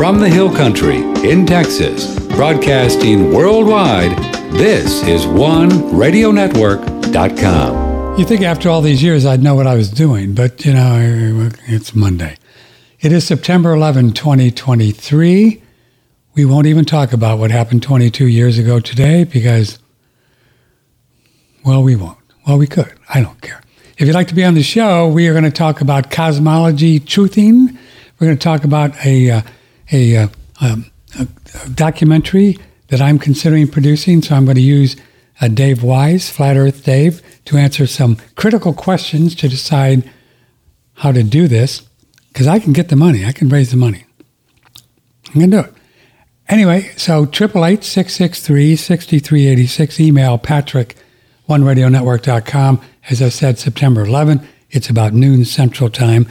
From the Hill Country in Texas, broadcasting worldwide, this is OneRadioNetwork.com. You think after all these years I'd know what I was doing, but you know, it's Monday. It is September 11, 2023. We won't even talk about what happened 22 years ago today because, well, we won't. Well, we could. I don't care. If you'd like to be on the show, we are going to talk about cosmology truthing. We're going to talk about a, uh, a, uh, um, a, a, documentary that I'm considering producing. So I'm going to use uh, Dave Weiss, Flat Earth Dave, to answer some critical questions to decide how to do this. Because I can get the money, I can raise the money. I'm going to do it. Anyway, so 888 663 6386, email patrick, oneradionetwork.com. As I said, September 11, it's about noon Central Time.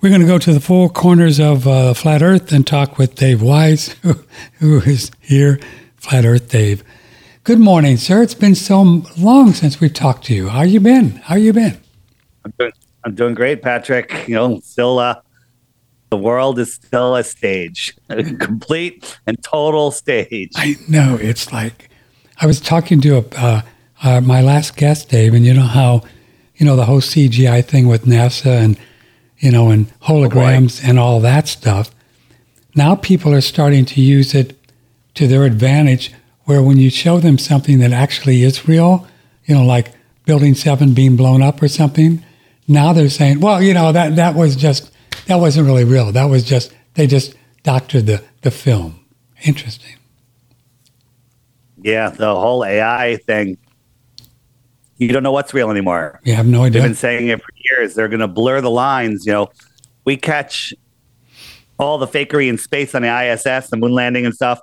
We're going to go to the four corners of uh, Flat Earth and talk with Dave Weiss, who, who is here. Flat Earth Dave. Good morning, sir. It's been so long since we've talked to you. How you been? How you been? I'm doing, I'm doing great, Patrick. You know, still uh, the world is still a stage, a complete and total stage. I know. It's like I was talking to a, uh, uh, my last guest, Dave, and you know how, you know, the whole CGI thing with NASA and you know, and holograms oh and all that stuff. Now people are starting to use it to their advantage, where when you show them something that actually is real, you know, like Building 7 being blown up or something, now they're saying, well, you know, that, that was just, that wasn't really real. That was just, they just doctored the, the film. Interesting. Yeah, the whole AI thing you don't know what's real anymore. You have no idea. They've been saying it for years. They're going to blur the lines. You know, we catch all the fakery in space on the ISS, the moon landing and stuff.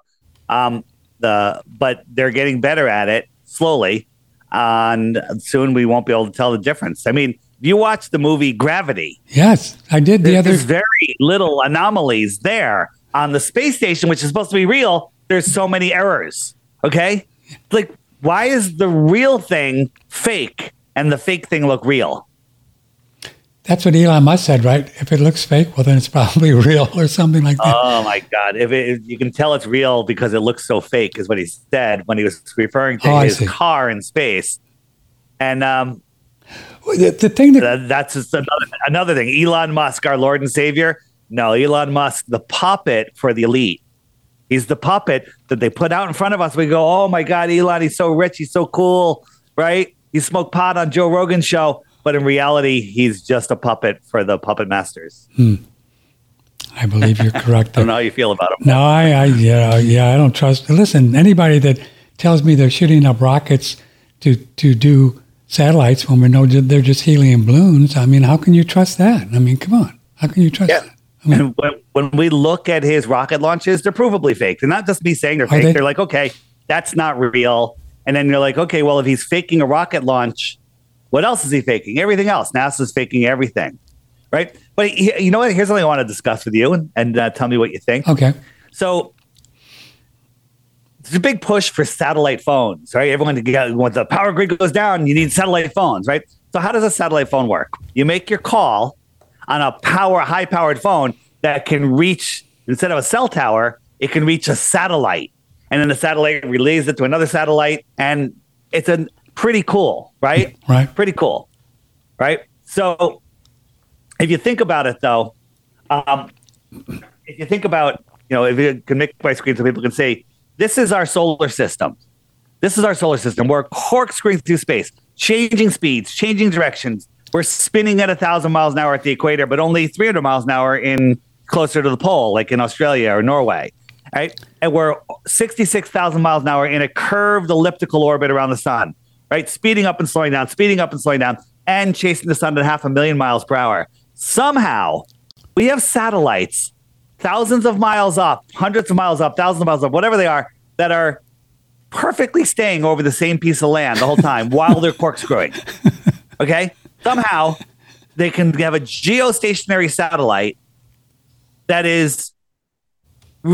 Um, the but they're getting better at it slowly, and soon we won't be able to tell the difference. I mean, you watch the movie Gravity. Yes, I did. The there's, other there's very little anomalies there on the space station, which is supposed to be real. There's so many errors. Okay, like why is the real thing fake and the fake thing look real? That's what Elon Musk said, right? If it looks fake, well, then it's probably real or something like that. Oh my God! If, it, if you can tell it's real because it looks so fake, is what he said when he was referring to oh, his car in space. And um, the, the thing that that's just another, another thing. Elon Musk, our Lord and Savior. No, Elon Musk, the puppet for the elite. He's the puppet that they put out in front of us. We go, oh my God, Elon, he's so rich. He's so cool, right? He smoked pot on Joe Rogan's show. But in reality, he's just a puppet for the puppet masters. Hmm. I believe you're correct. I don't know how you feel about him. No, I, I, yeah, yeah, I don't trust. Listen, anybody that tells me they're shooting up rockets to to do satellites when we know they're just helium balloons, I mean, how can you trust that? I mean, come on, how can you trust yeah. that? And when, when we look at his rocket launches, they're provably fake. They're not just me saying they're fake. They? They're like, okay, that's not real. And then you're like, okay, well, if he's faking a rocket launch, what else is he faking? Everything else. NASA's faking everything, right? But he, you know what? Here's something I want to discuss with you and, and uh, tell me what you think. Okay. So there's a big push for satellite phones, right? Everyone when the power grid goes down, you need satellite phones, right? So how does a satellite phone work? You make your call on a power high powered phone that can reach instead of a cell tower, it can reach a satellite, and then the satellite relays it to another satellite, and it's a pretty cool, right? Right. Pretty cool, right? So if you think about it, though, um, if you think about, you know, if you can make my screen so people can say, this is our solar system. This is our solar system. We're corkscrewing through space, changing speeds, changing directions, we're spinning at a thousand miles an hour at the equator, but only 300 miles an hour in closer to the pole, like in Australia or Norway. Right. And we're 66,000 miles an hour in a curved elliptical orbit around the sun, right? Speeding up and slowing down, speeding up and slowing down, and chasing the sun at half a million miles per hour. Somehow, we have satellites thousands of miles up, hundreds of miles up, thousands of miles up, whatever they are, that are perfectly staying over the same piece of land the whole time while they're corkscrewing. Okay somehow they can have a geostationary satellite that is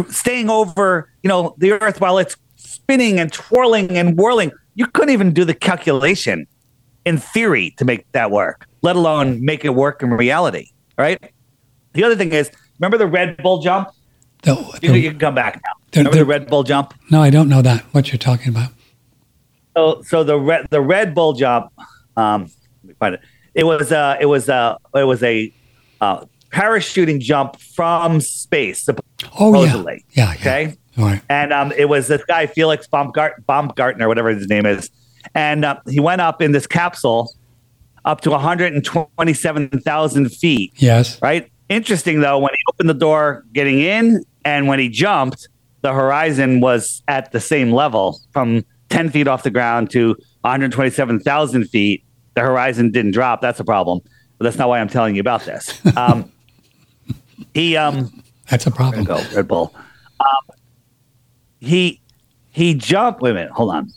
staying over, you know, the Earth while it's spinning and twirling and whirling. You couldn't even do the calculation in theory to make that work, let alone make it work in reality. Right. The other thing is, remember the Red Bull jump? The, You, the- you can come back now. The- Remember the- Red Bull jump? no, I don't know that. What you're talking about? So, so the red the Red Bull jump. Um, let me find it. It was uh, it was uh, it was a uh, parachuting jump from space. Oh yeah, yeah, yeah. Okay. Right. And um, it was this guy Felix Baumgart- Baumgartner, whatever his name is, and uh, he went up in this capsule up to 127,000 feet. Yes. Right. Interesting though, when he opened the door getting in, and when he jumped, the horizon was at the same level from 10 feet off the ground to 127,000 feet. The horizon didn't drop. That's a problem. But that's not why I'm telling you about this. Um, he um, That's a problem. go Red Bull. Um, he he jumped. Wait a minute, hold on.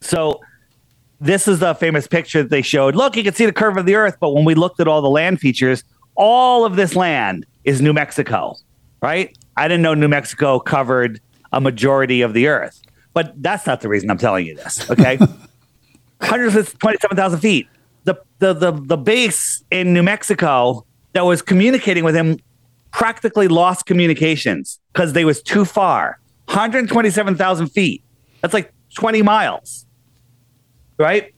So this is the famous picture that they showed. Look, you can see the curve of the Earth, but when we looked at all the land features, all of this land is New Mexico, right? I didn't know New Mexico covered a majority of the Earth, but that's not the reason I'm telling you this. Okay, 127,000 feet. The, the the the base in New Mexico that was communicating with him practically lost communications because they was too far. 127,000 feet. That's like 20 miles, right?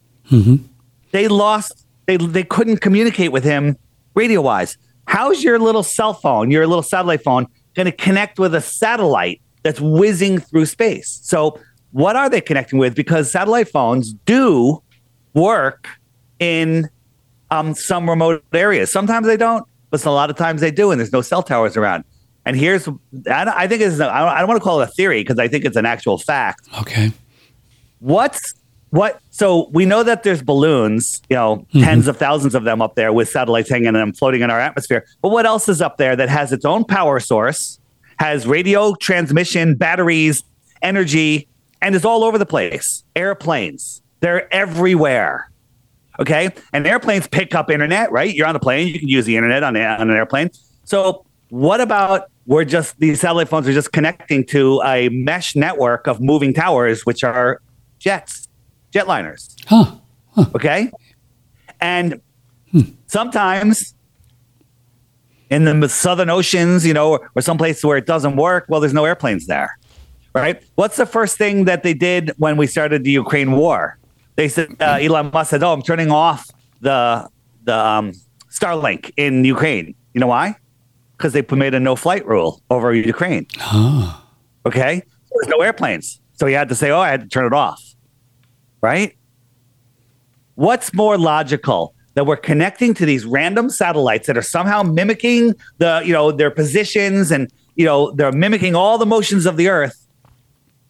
They lost. They they couldn't communicate with him radio wise. How's your little cell phone, your little satellite phone, going to connect with a satellite that's whizzing through space? So what are they connecting with? Because satellite phones do work in um, some remote areas. Sometimes they don't, but a lot of times they do, and there's no cell towers around. And here's, I, I think it's, I don't, I don't want to call it a theory because I think it's an actual fact. Okay. What's what? So we know that there's balloons, you know, Mm-hmm. tens of thousands of them up there with satellites hanging and them, floating in our atmosphere. But what else is up there that has its own power source, has radio transmission, batteries, energy, and is all over the place? Airplanes. They're everywhere. Okay. And airplanes pick up internet, right? You're on a plane, you can use the internet on, a, on an airplane. So, what about we're just these satellite phones are just connecting to a mesh network of moving towers, which are jets, jetliners. Huh. Okay. And sometimes in the southern oceans, you know, or, or some place where it doesn't work, well, there's no airplanes there. Right. What's the first thing that they did when we started the Ukraine war? They said, uh, Elon Musk said, Oh, I'm turning off the, the um, Starlink in Ukraine. You know why? Because they made a no flight rule over Ukraine. Ah. Okay. There's no airplanes. So he had to say, Oh, I had to turn it off. Right. What's more logical that we're connecting to these random satellites that are somehow mimicking the, you know, their positions and, you know, they're mimicking all the motions of the earth,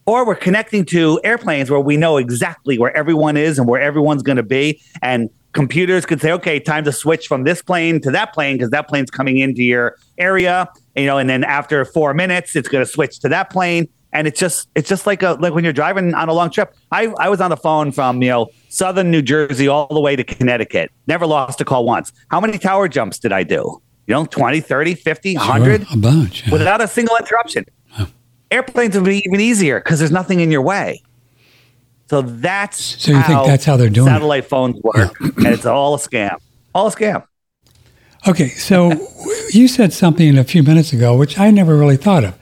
or we're connecting to airplanes where we know exactly where everyone is and where everyone's going to be. And computers could say, okay, time to switch from this plane to that plane because that plane's coming into your area, you know, and then after four minutes, it's going to switch to that plane. And it's just, it's just like a, like when you're driving on a long trip. I, I was on the phone from, you know, southern New Jersey all the way to Connecticut. Never lost a call once. How many tower jumps did I do? You know, 20, 30, 50, 100? Sure, a bunch. yeah. without a single interruption. Airplanes would be even easier because there's nothing in your way. So that's So you think that's how they're doing it? satellite phones work, and it's all a scam. All a scam. Okay, so you said something a few minutes ago, which I never really thought of.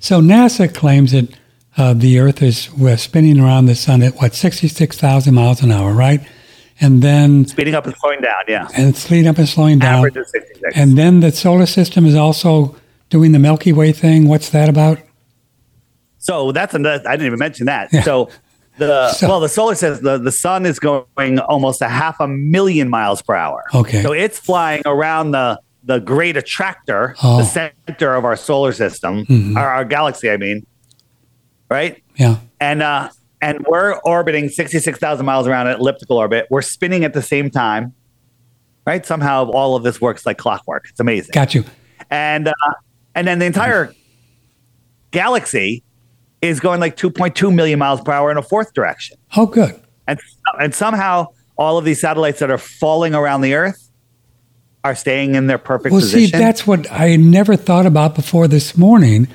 So NASA claims that uh, the Earth is we're spinning around the sun at what sixty-six thousand miles an hour, right? And then Speeding up and slowing down. Yeah, and it's speeding up and slowing down. average is 66. And then the solar system is also doing the Milky Way thing. What's that about? so that's another. I didn't even mention that. Yeah. So the So- well, the solar says the the sun is going almost a half a million miles per hour. Okay. So it's flying around the the great attractor, Oh. the center of our solar system, our, our galaxy. I mean, right? Yeah. and uh, and we're orbiting sixty six thousand miles around an elliptical orbit. We're spinning at the same time, right? Somehow all of this works like clockwork. It's amazing. Got you. And uh, and then the entire galaxy is going like two point two million miles per hour in a fourth direction. Oh, good. And and somehow all of these satellites that are falling around the Earth are staying in their perfect position. Well, position. see, that's what I never thought about before this morning.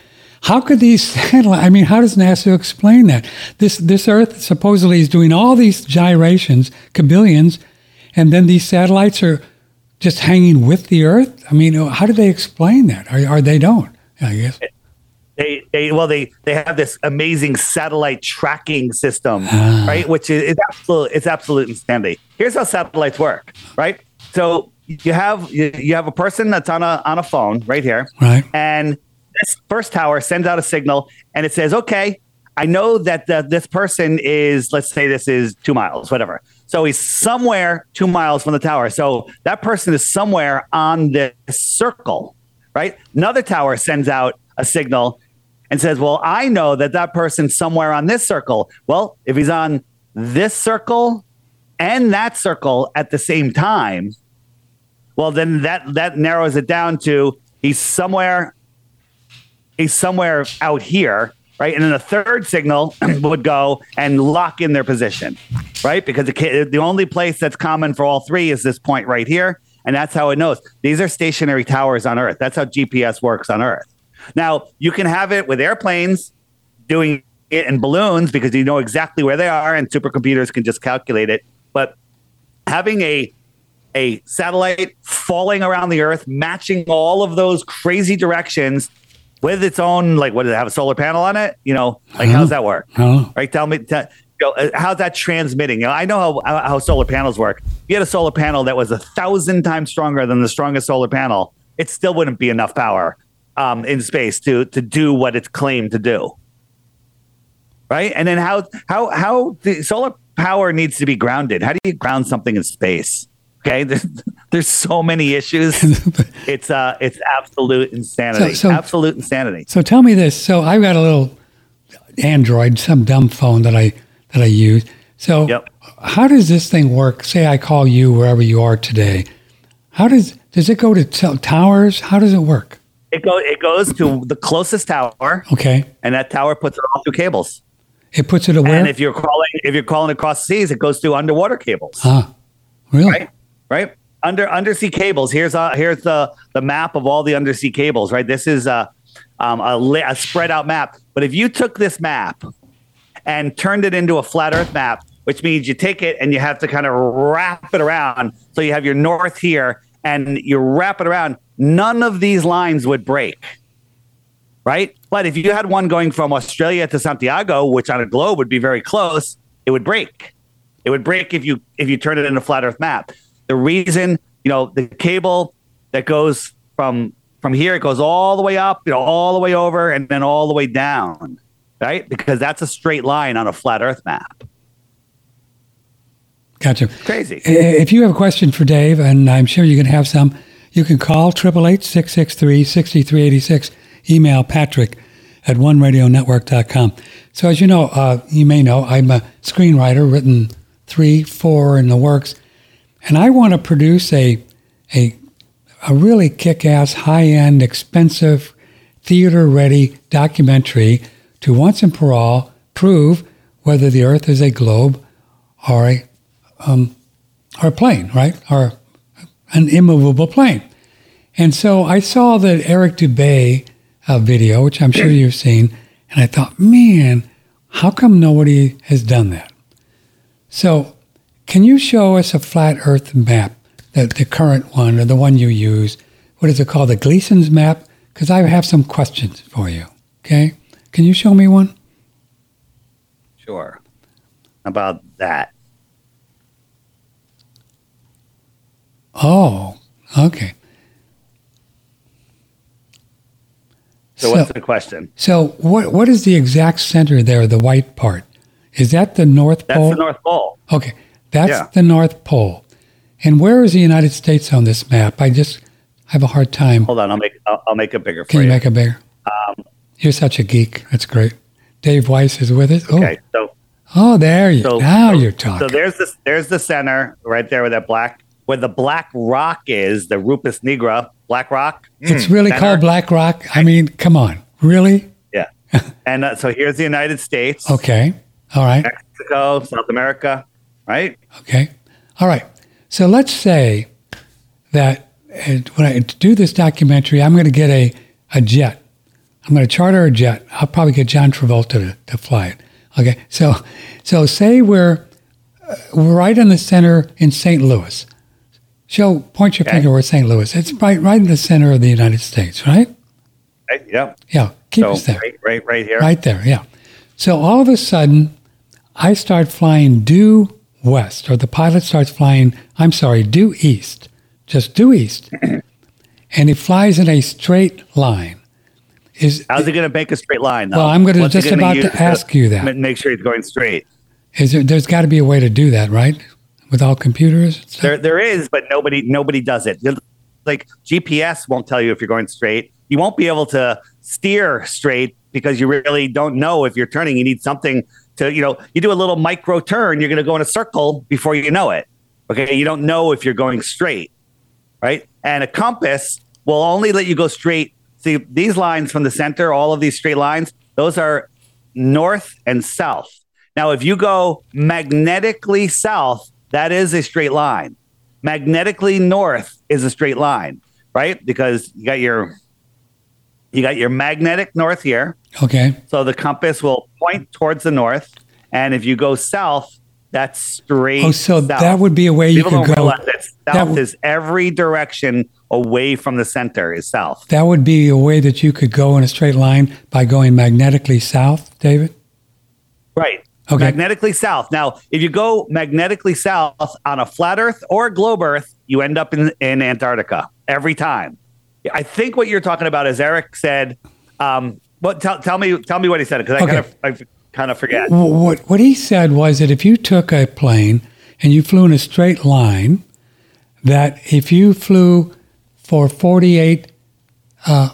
How could these satellites? I mean, how does NASA explain that? This this Earth supposedly is doing all these gyrations, cabillions, and then these satellites are just hanging with the Earth. I mean, how do they explain that? Or, or they don't? I guess. They they well they they have this amazing satellite tracking system, Ah. right? Which is it's absolute it's absolute insanity. Here's how satellites work, right? So you have you, you have a person that's on a on a phone right here, Right. and this first tower sends out a signal, and it says, "Okay, I know that the, this person is let's say this is two miles, whatever. So he's somewhere two miles from the tower. So that person is somewhere on this circle, right? Another tower sends out a signal and says, Well, I know that that person's somewhere on this circle. Well, if he's on this circle and that circle at the same time, well, then that, that narrows it down to he's somewhere, he's somewhere out here, right? And then a third signal would go and lock in their position, right? Because the, the only place that's common for all three is this point right here. And that's how it knows. These are stationary towers on Earth. That's how GPS works on Earth. Now, you can have it with airplanes doing it in balloons because you know exactly where they are and supercomputers can just calculate it. But having a a satellite falling around the earth matching all of those crazy directions with its own like what does it have a solar panel on it? You know like how's that work? Right? Tell me tell, you know, uh, how's that transmitting? You know, i know how, how how solar panels work. If you had a solar panel that was a thousand times stronger than the strongest solar panel it still wouldn't be enough power um, in space to to do what it's claimed to do right and then how how how the solar power needs to be grounded how do you ground something in space okay there's, there's so many issues it's uh it's absolute insanity So- so- absolute insanity So tell me this. So I've got a little Android, some dumb phone that I that I use. So Yep. how does this thing work? Say I call you wherever you are today. How does does it go to t- towers? How does it work? It go it goes to the closest tower. Okay, and that tower puts it all through cables. It puts it away. and if you're calling if you're calling across seas it goes through underwater cables. Ah, really? right? Right? Under undersea cables. Here's uh here's the the map of all the undersea cables right? This is a um, a, a spread out map. But if you took this map and turned it into a flat earth map which means you take it and you have to kind of wrap it around. So you have your north here and you wrap it around none of these lines would break right? But if you had one going from australia to santiago which on a globe would be very close it would break. It would break if you if you turn it into a flat earth map. The reason you know the cable that goes from from here it goes all the way up you know all the way over and then all the way down right? Because that's a straight line on a flat earth map Gotcha. crazy If you have a question for Dave, and I'm sure you can have some, you can call 888-663-6386. Email Patrick at oneradionetwork.com. So as you know, uh, you may know, I'm a screenwriter, written three, four in the works, and I want to produce a a a really kick-ass, high-end, expensive, theater-ready documentary to once and for all prove whether the Earth is a globe or a or a plane, right? Our an immovable plane. And so I saw that Eric Dubay uh, video, which I'm sure you've seen, and I thought, man, how come nobody has done that? So, can you show us a flat Earth map, the, the current one or the one you use? What is it called? The Gleason's map? Because I have some questions for you. Okay? Can you show me one? sure about that Oh, okay. so, what's the question So what what is the exact center there, the white part? Is that the North Pole? that's the north pole Okay, that's Yeah. the North Pole. And where is the United States on this map? I just have a hard time. hold on i'll make i'll, I'll make a bigger Can you you make a bigger? Um, you're such a geek. That's great. Dave Weiss is with us. Oh, okay so oh, there you. So now so- you're talking. So there's this there's the center right there with that black where the black rock is, the Rupes Nigra, black rock. it's really center. called Black Rock. I mean, come on, really? Yeah. and uh, so here's the United States, Okay, all right. Mexico, South America, right? Okay. All right. So let's say that uh, when I do this documentary, I'm going to get a, a jet. I'm going to charter a jet. I'll probably get John Travolta to, to fly it. Okay. So, so say we're, uh, we're right in the center in St. Louis. Show, point your Okay. finger where St. Louis. It's right, right in the center of the United States, right? Right? Yep. Yeah. keep So us there. right, right, right here. Right there, yeah. So all of a sudden, I start flying due west, or the pilot starts flying, I'm sorry, due east, just due east. and it flies in a straight line. Is, How's he going to make a straight line? Though? Well, I'm gonna just gonna about to ask you that. Make sure he's going straight. is there, there's got to be a way to do that, right? With all computers? There, there is, but nobody, nobody does it. Like GPS won't tell you if you're going straight. You won't be able to steer straight because you really don't know if you're turning. You need something to, you know, you do a little micro turn, you're going to go in a circle before you know it. Okay, you don't know if you're going straight, right? And a compass will only let you go straight. See these lines from the center, all of these straight lines, those are north and south. Now, if you go magnetically south, that is a straight line. Magnetically north is a straight line, right? Because you got your you got your magnetic north here. Okay. So the compass will point towards the north. And if you go south, that's straight. Oh, so south. that would be a way you could don't go. that that south w- is every direction away from the center is south. That would be a way that you could go in a straight line by going magnetically south, David? Right. Okay. Magnetically south. Now, if you go magnetically south on a flat Earth or a globe Earth, you end up in, in Antarctica every time. I think what you're talking about is Eric said. Um, but tell, tell me, tell me what he said because I Okay. kind of, I kind of forget. Wh- What, what he said was that if you took a plane and you flew in a straight line, that if you flew for 48, uh,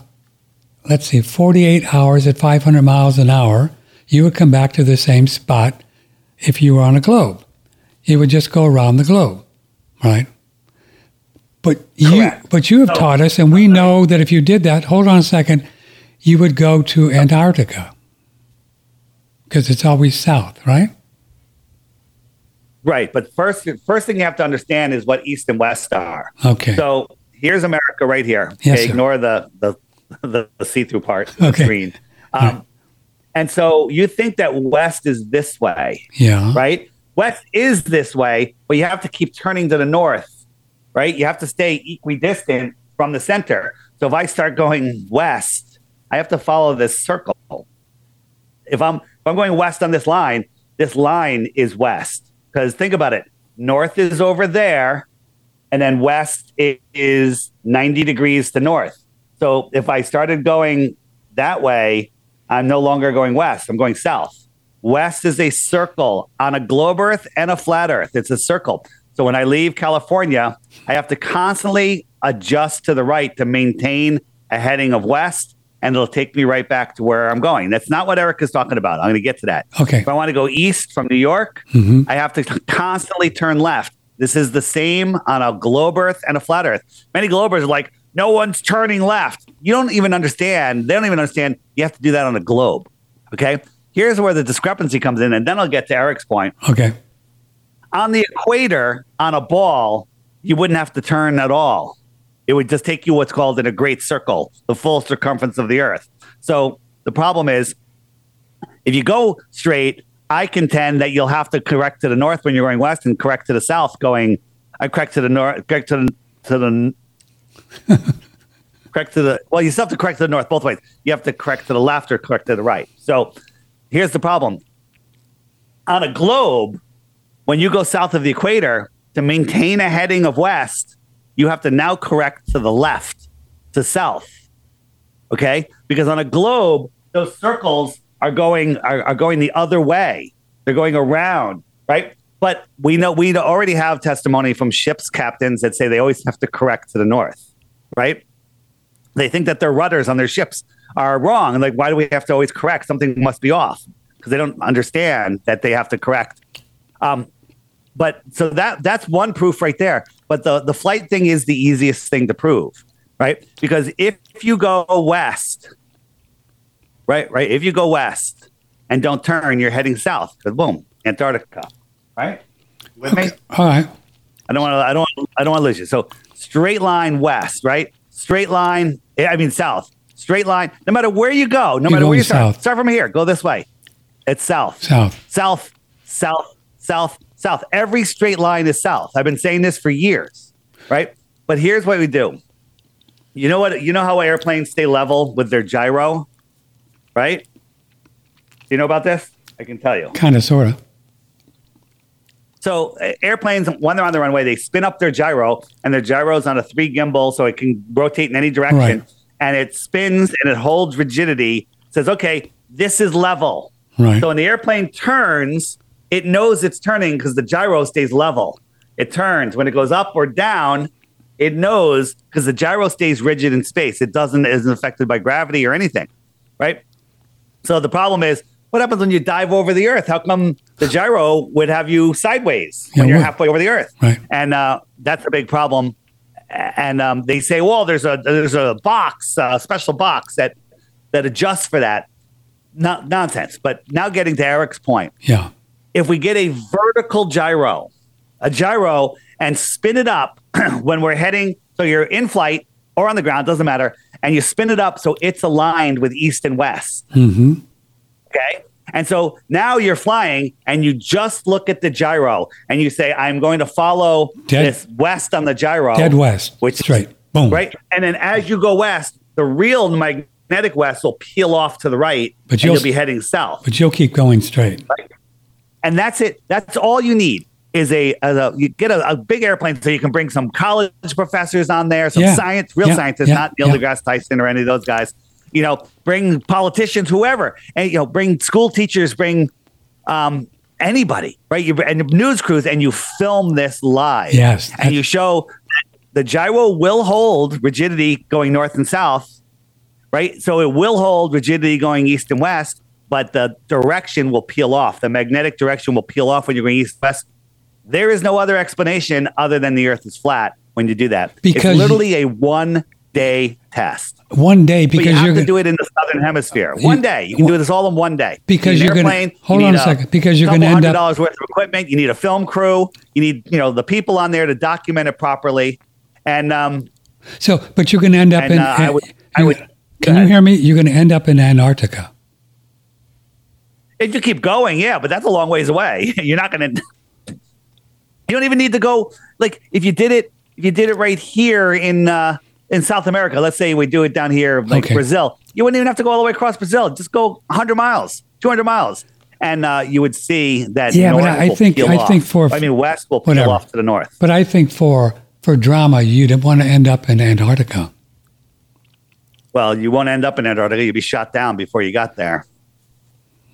let's see, 48 hours at 500 miles an hour, you would come back to the same spot if you were on a globe. You would just go around the globe, right? But you, but you have So- taught us, and we know that if you did that, hold on a second, you would go to Antarctica because it's always south, right? Right. But first, first thing you have to understand is what east and west are. Okay. So here's America right here. Yes, okay, ignore the the, the, the see-through part of the Okay. screen. Um, And so you think that west is this way, yeah. right? West is this way, but you have to keep turning to the north, right? You have to stay equidistant from the center. So if I start going west, I have to follow this circle. If I'm if I'm going west on this line, this line is west. Because think about it, north is over there, and then west is 90 degrees to north. So if I started going that way, I'm no longer going west. I'm going south. West is a circle on a globe Earth and a flat Earth. It's a circle. So when I leave California, I have to constantly adjust to the right to maintain a heading of west, and it'll take me right back to where I'm going. That's not what Eric is talking about. I'm going to get to that. Okay. If I want to go east from New York, Mhm. I have to constantly turn left. This is the same on a globe Earth and a flat Earth. Many globers are like, no one's turning left. You don't even understand. They don't even understand you have to do that on a globe. Okay. Here's where the discrepancy comes in. And then I'll get to Eric's point. Okay. On the equator, on a ball, you wouldn't have to turn at all. It would just take you what's called in a great circle, the full circumference of the Earth. So the problem is if you go straight, I contend that you'll have to correct to the north when you're going west and correct to the south going I correct to the north correct to the to the correct to the well, you still have to correct to the north both ways. You have to correct to the left or correct to the right. So here's the problem. On a globe, when you go south of the equator, to maintain a heading of west, you have to now correct to the left, to south. Okay? Because on a globe, those circles are going are, are going the other way. They're going around, right? But we know we already have testimony from ships captains that say they always have to correct to the north, right? They think that their rudders on their ships are wrong. And like, why do we have to always correct? Something must be off because they don't understand that they have to correct. Um, but so that that's one proof right there. But the the flight thing is the easiest thing to prove, right? Because if you go west, right, right, if you go west and don't turn, you're heading south. Because boom, Antarctica, right? You with me? All right. I don't want to. I don't. wanna- I don't want to lose you. So straight line west, right? Straight line. eh, I mean south. Straight line. No matter where you go, no You're matter where you start, south. start from here. Go this way. It's south. South. South. South. South. South. Every straight line is south. I've been saying this for years, right? But here's what we do. You know what? You know how airplanes stay level with their gyro? right? Do you know about this? I can tell you. Kind of, sort of. So airplanes, when they're on the runway, they spin up their gyro, and their gyro is on a three gimbal, so it can rotate in any direction. Right. And it spins and it holds rigidity. Says, okay, this is level. Right. So when the airplane turns, it knows it's turning because the gyro stays level. It turns when it goes up or down. It knows because the gyro stays rigid in space. It doesn't isn't affected by gravity or anything, right? So the problem is, what happens when you dive over the Earth? How come the gyro would have you sideways when you're halfway over the Earth? Right. And uh, that's a big problem. And um, they say, well, there's a there's a box, a special box that that adjusts for that. Not nonsense. But now getting to Eric's point, Yeah. if we get a vertical gyro, a gyro, and spin it up when we're heading, so you're in flight or on the ground, doesn't matter, and you spin it up so it's aligned with east and west. Mm-hmm. Okay. And so now you're flying and you just look at the gyro and you say, I'm going to follow Dead- this west on the gyro. Dead west. Which Straight. Boom. Right. And then as you go west, the real magnetic west will peel off to the right, But and you'll- you'll be heading south. But you'll keep going straight. and that's it. That's all you need is a, as a you get a, a big airplane so you can bring some college professors on there, some Yeah. science, real Yeah. scientists, Yeah. not Neil Yeah. deGrasse Tyson or any of those guys. You know, bring politicians, whoever, and you know, bring school teachers, bring um, anybody, right? You and news crews, and you film this live. Yes. and you show that the gyro will hold rigidity going north and south, right? So it will hold rigidity going east and west, but the direction will peel off. The magnetic direction will peel off when you're going east west. There is no other explanation other than the Earth is flat when you do that. Because it's literally a one day test. One day But you because have you're to gonna- do it in the southern hemisphere. One day, you can do this all in one day. Because you you're gonna- airplane, hold on need a second, because you're gonna end up- dollars worth of equipment. You need a film crew. You need you know the people on there to document it properly. And um, So, but you're going to end up And, in. uh, I would- I would- Can you hear me? You're going to end up in Antarctica. if you keep going, yeah, but that's a long ways away. You're not going to. You don't even need to go. Like if you did it, if you did it right here in uh, in South America, let's say we do it down here, like Okay. Brazil, you wouldn't even have to go all the way across Brazil. Just go 100 miles, 200 miles, and uh, you would see that. Yeah, but I- think- I off. think for- I mean, west will peel whatever. off to the north. But I think for for drama, you'd want to end up in Antarctica. Well, you won't end up in Antarctica. You'll be shot down before you got there.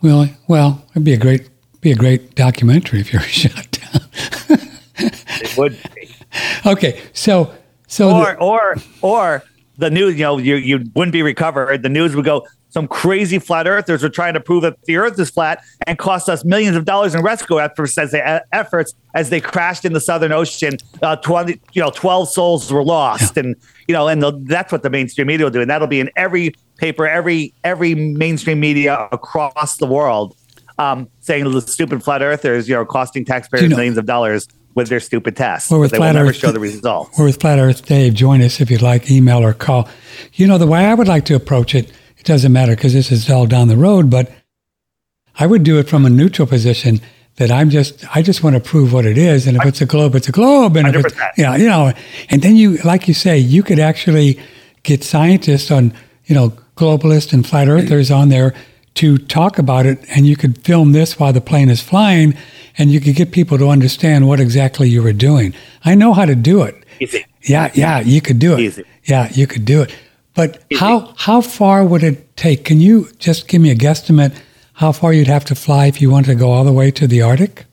Really? Well, it'd be a great be a great documentary if you're shot down. It would. Be. okay, so so or the- or or the news, you know, you you wouldn't be recovered. The news would go. Some crazy flat earthers are trying to prove that the Earth is flat and cost us millions of dollars in rescue efforts as they, efforts as they crashed in the Southern Ocean. Uh, Twenty, you know, twelve souls were lost, and you know, and the, that's what the mainstream media will do, and that'll be in every paper, every every mainstream media across the world, um, saying the stupid flat earthers, you know, costing taxpayers You know- millions of dollars with their stupid tests. But with they will Flat never Earth- show the results. We're with Flat Earth Dave. Join us if you'd like, email or call. You know, the way I would like to approach it, it doesn't matter because this is all down the road, but I would do it from a neutral position that I'm just, I just want to prove what it is. And if it's a globe, it's a globe. And if it's, yeah, you know, and then you, like you say, you could actually get scientists on, you know, globalists and flat earthers on there to talk about it. And you could film this while the plane is flying and you could get people to understand what exactly you were doing. I know how to do it. Easy. Yeah, yeah, you could do it. Easy. Yeah, you could do it. But Easy. how how far would it take? Can you just give me a guesstimate how far you'd have to fly if you wanted to go all the way to the Arctic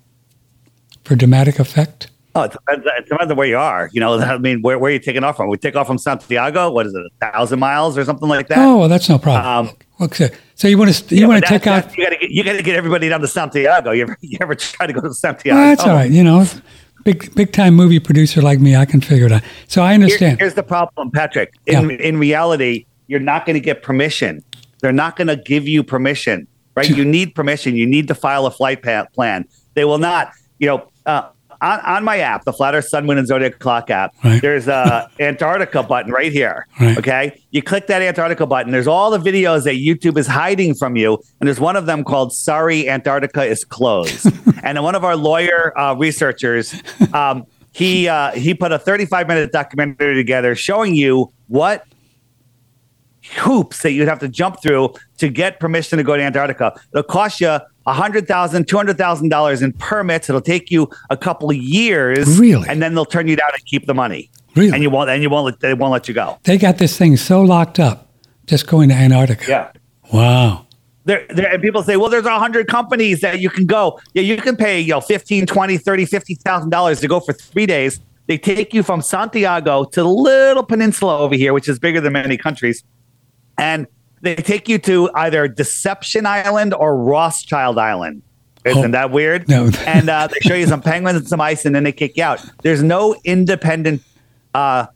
for dramatic effect? Oh, it depends, it depends on where you are. You know, I mean, where, where are you taking off from? We take off from Santiago. What is it, a thousand miles or something like that? Oh, well, that's no problem. Um, okay. So you want to you Yeah, want to take out? You got to get you got to get everybody down to Santiago. You ever you ever try to go to Santiago? Well, that's all right. You know, big big time movie producer like me, I can figure it out. So I Here- understand. here's the problem, Patrick. In Yeah. in reality, you're not going to get permission. They're not going to give you permission, right? You need permission. You need to file a flight plan. They will not. You know, uh, on, on my app, the Flat Earth Sun, Wind, and Zodiac Clock app, Right. there's a Antarctica button right here. Right. Okay, you click that Antarctica button. There's all the videos that YouTube is hiding from you, and there's one of them called "Sorry, Antarctica is Closed." and one of our lawyer uh, researchers, um, he uh, he put a 35 minute documentary together showing you what hoops that you'd have to jump through to get permission to go to Antarctica. It'll cost you a hundred thousand, two hundred thousand dollars in permits. It'll take you a couple of years, Really? and then they'll turn you down and keep the money. Really? And you won't, and you won't, let, they won't let you go. They got this thing so locked up, just going to Antarctica. Yeah. Wow. There, there, and people say, well, there's a hundred companies that you can go. Yeah, you can pay, you know, 15, 20, 30, 50,000 dollars to go for three days. They take you from Santiago to the little peninsula over here, which is bigger than many countries. And they take you to either Deception Island or Rothschild Island. Isn't Oh, that weird? no. and uh, they show you some penguins and some ice, and then they kick you out. There's no independent uh,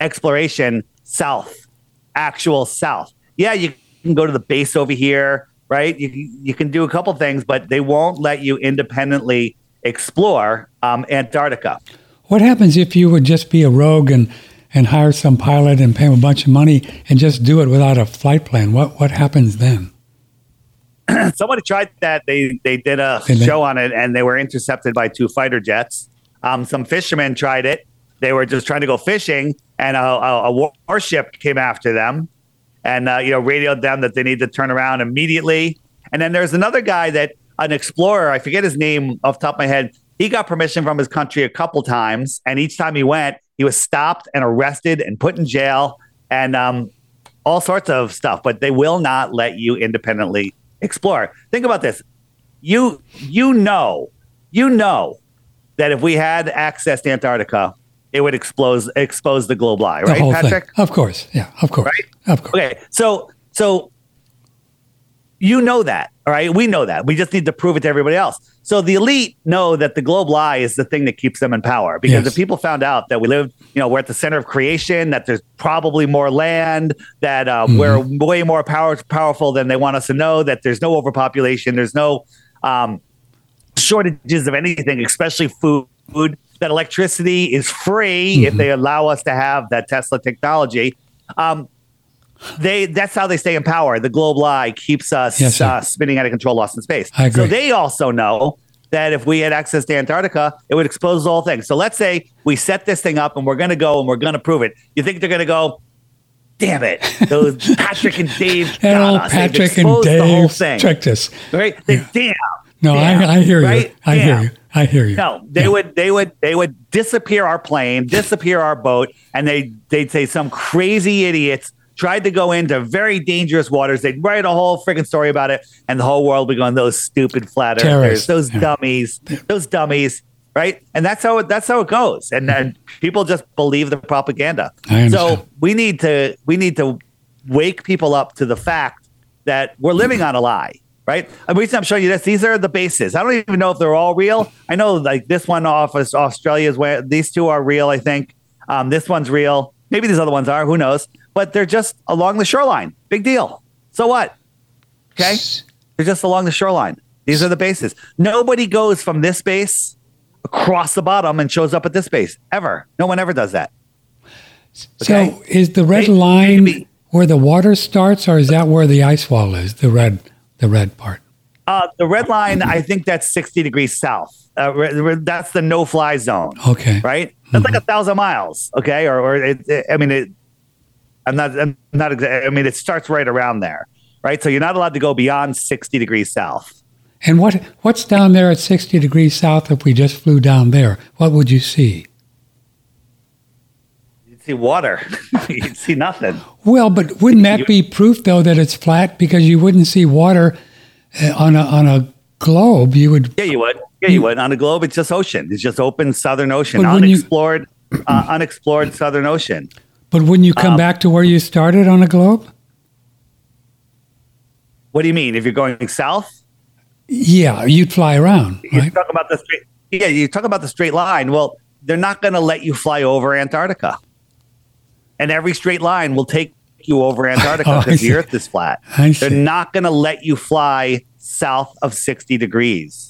exploration south, actual south. Yeah, you can go to the base over here, right? You you can do a couple things, but they won't let you independently explore um, Antarctica. What happens if you would just be a rogue and, and hire some pilot and pay him a bunch of money and just do it without a flight plan? What what happens then? Somebody tried that. They they did a Did they? show on it, and they were intercepted by two fighter jets. Um, some fishermen tried it. They were just trying to go fishing, and a, a, a warship came after them, and uh, you know radioed them that they need to turn around immediately. And then there's another guy that an explorer. I forget his name off the top of my head. He got permission from his country a couple times, and each time he went, he was stopped and arrested and put in jail, and um, all sorts of stuff. But they will not let you independently explore. Think about this. You you know, you know that if we had access to Antarctica, it would expose expose the globe lie, The right, Patrick? thing. Of course. Yeah, of course. Right? Of course. Okay, so so you know that, all right? We know that. We just need to prove it to everybody else. So the elite know that the globe lie is the thing that keeps them in power. Because Yes. if people found out that we live, you know, we're at the center of creation, that there's probably more land, that uh, Mm-hmm. we're way more power, powerful than they want us to know, that there's no overpopulation, there's no um, shortages of anything, especially food. That electricity is free if Mm-hmm. they allow us to have that Tesla technology. Um, they that's how they stay in power. The globe lie keeps us Yes, uh, spinning out of control, lost in space. So they also know that if we had access to Antarctica, it would expose the whole thing. So let's say we set this thing up and we're going to go and we're going to prove it. You think they're going to go? Damn it! Those Patrick and Dave. Got us. Patrick and exposed the whole Dave thing, tricked us. right? They, Damn. No, damn, I, I hear you. right? I hear you. I hear you. No, they Yeah. would they would they would disappear our plane, disappear our boat, and they they'd say some crazy idiots tried to go into very dangerous waters. They'd write a whole freaking story about it, and the whole world would be going, those stupid flat earthers, those yeah. dummies, those dummies. Right, and that's how it, that's how it goes, and then people just believe the propaganda. So we need to we need to wake people up to the fact that we're living on a lie, right? The reason I'm showing you this, these are the bases. I don't even know if they're all real. I know like this one off of Australia is where these two are real, I think. Um, this one's real. Maybe these other ones are, who knows? But they're just along the shoreline. Big deal. So what? Okay. They're just along the shoreline. These are the bases. Nobody goes from this base across the bottom and shows up at this base ever. No one ever does that. Okay. So is the red line where the water starts, or is that where the ice wall is? The red, the red part. Uh, the red line, I think that's 60 degrees south. Uh, that's the no fly zone, Okay. right? That's like a thousand miles, okay? Or, or it, it- I mean, it, I'm not, I'm not, exa- I mean, it starts right around there, right? So you're not allowed to go beyond 60 degrees south. And what what's down there at sixty degrees south? If we just flew down there, what would you see? You'd see water, you'd see nothing. Well, but wouldn't that be proof though that it's flat? Because you wouldn't see water uh, on a on a globe. You would. Yeah, you would. Yeah, you would. On a globe, it's just ocean. It's just open Southern Ocean, when you- unexplored, uh, unexplored Southern Ocean. But wouldn't you come Um, back to where you started on a globe? What do you mean? If you're going south, Yeah, you'd fly around, you right? talk about the straight. Yeah, you talk about the straight line. Well, they're not going to let you fly over Antarctica, and every straight line will take you over Antarctica Oh, because the. Earth is flat. They're not going to let you fly south of sixty degrees.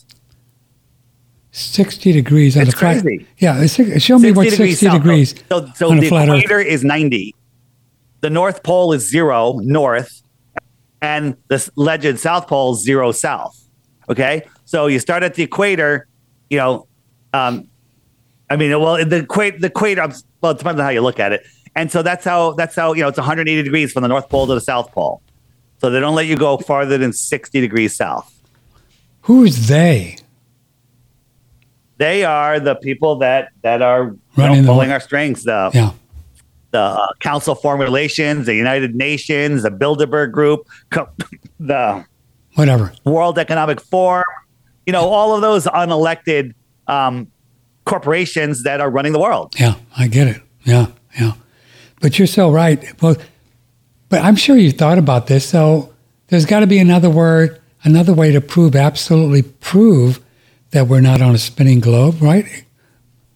Sixty degrees on It's a flat. crazy. Yeah, it's, show me what sixty south. degrees So, so on a the flat Earth. equator is ninety. The North Pole is zero north, and the legend South Pole is zero south. Okay, so you start at the equator. You know, um, I mean, well, the equator, the equator. Well, it depends on how you look at it. And so that's how that's how you know it's 180 degrees from the North Pole to the South Pole. So they don't let you go farther than 60 degrees south. Who's they? They are the people that that are know, pulling our strings. The Yeah. the uh, Council Foreign Relations, the United Nations, the Bilderberg Group, co- the Whatever. World Economic Forum. You know, all of those unelected um, corporations that are running the world. Yeah, I get it. Yeah, yeah. But you're so right. Well, but I'm sure you thought about this. So there's got to be another word, another way to prove, absolutely prove that we're not on a spinning globe, right?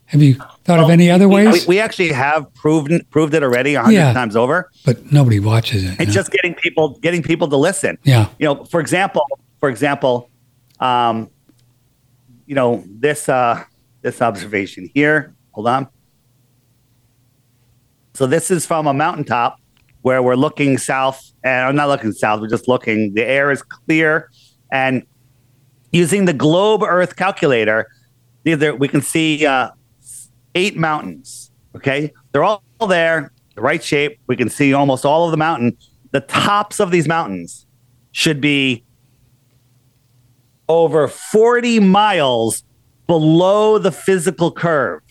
Have you thought of any other We, ways? we actually have proven proved it already a hundred Yeah. times over. but nobody watches it. It's yeah. just getting people getting people to listen. yeah, You know, for example, for example, um, you know this uh, this observation here. Hold on. So this is from a mountaintop where we're looking south, and I'm not looking south. We're just looking. The air is clear, and using the globe Earth calculator, either we can see uh, eight mountains. Okay, they're all there, the right shape. We can see almost all of the mountain. The tops of these mountains should be over 40 miles below the physical curve,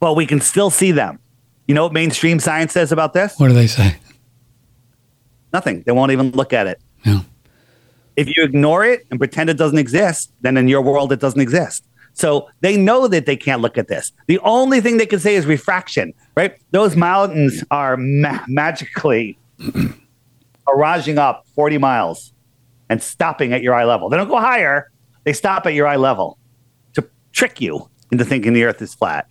but we can still see them. You know what mainstream science says about this? what do they say? Nothing. They won't even look at it. Yeah, If you ignore it and pretend it doesn't exist, then in your world it doesn't exist. So they know that they can't look at this. The only thing they can say is refraction, right? Those mountains are ma- magically barraging up 40 miles and stopping at your eye level. They don't go higher, they stop at your eye level to trick you into thinking the earth is flat.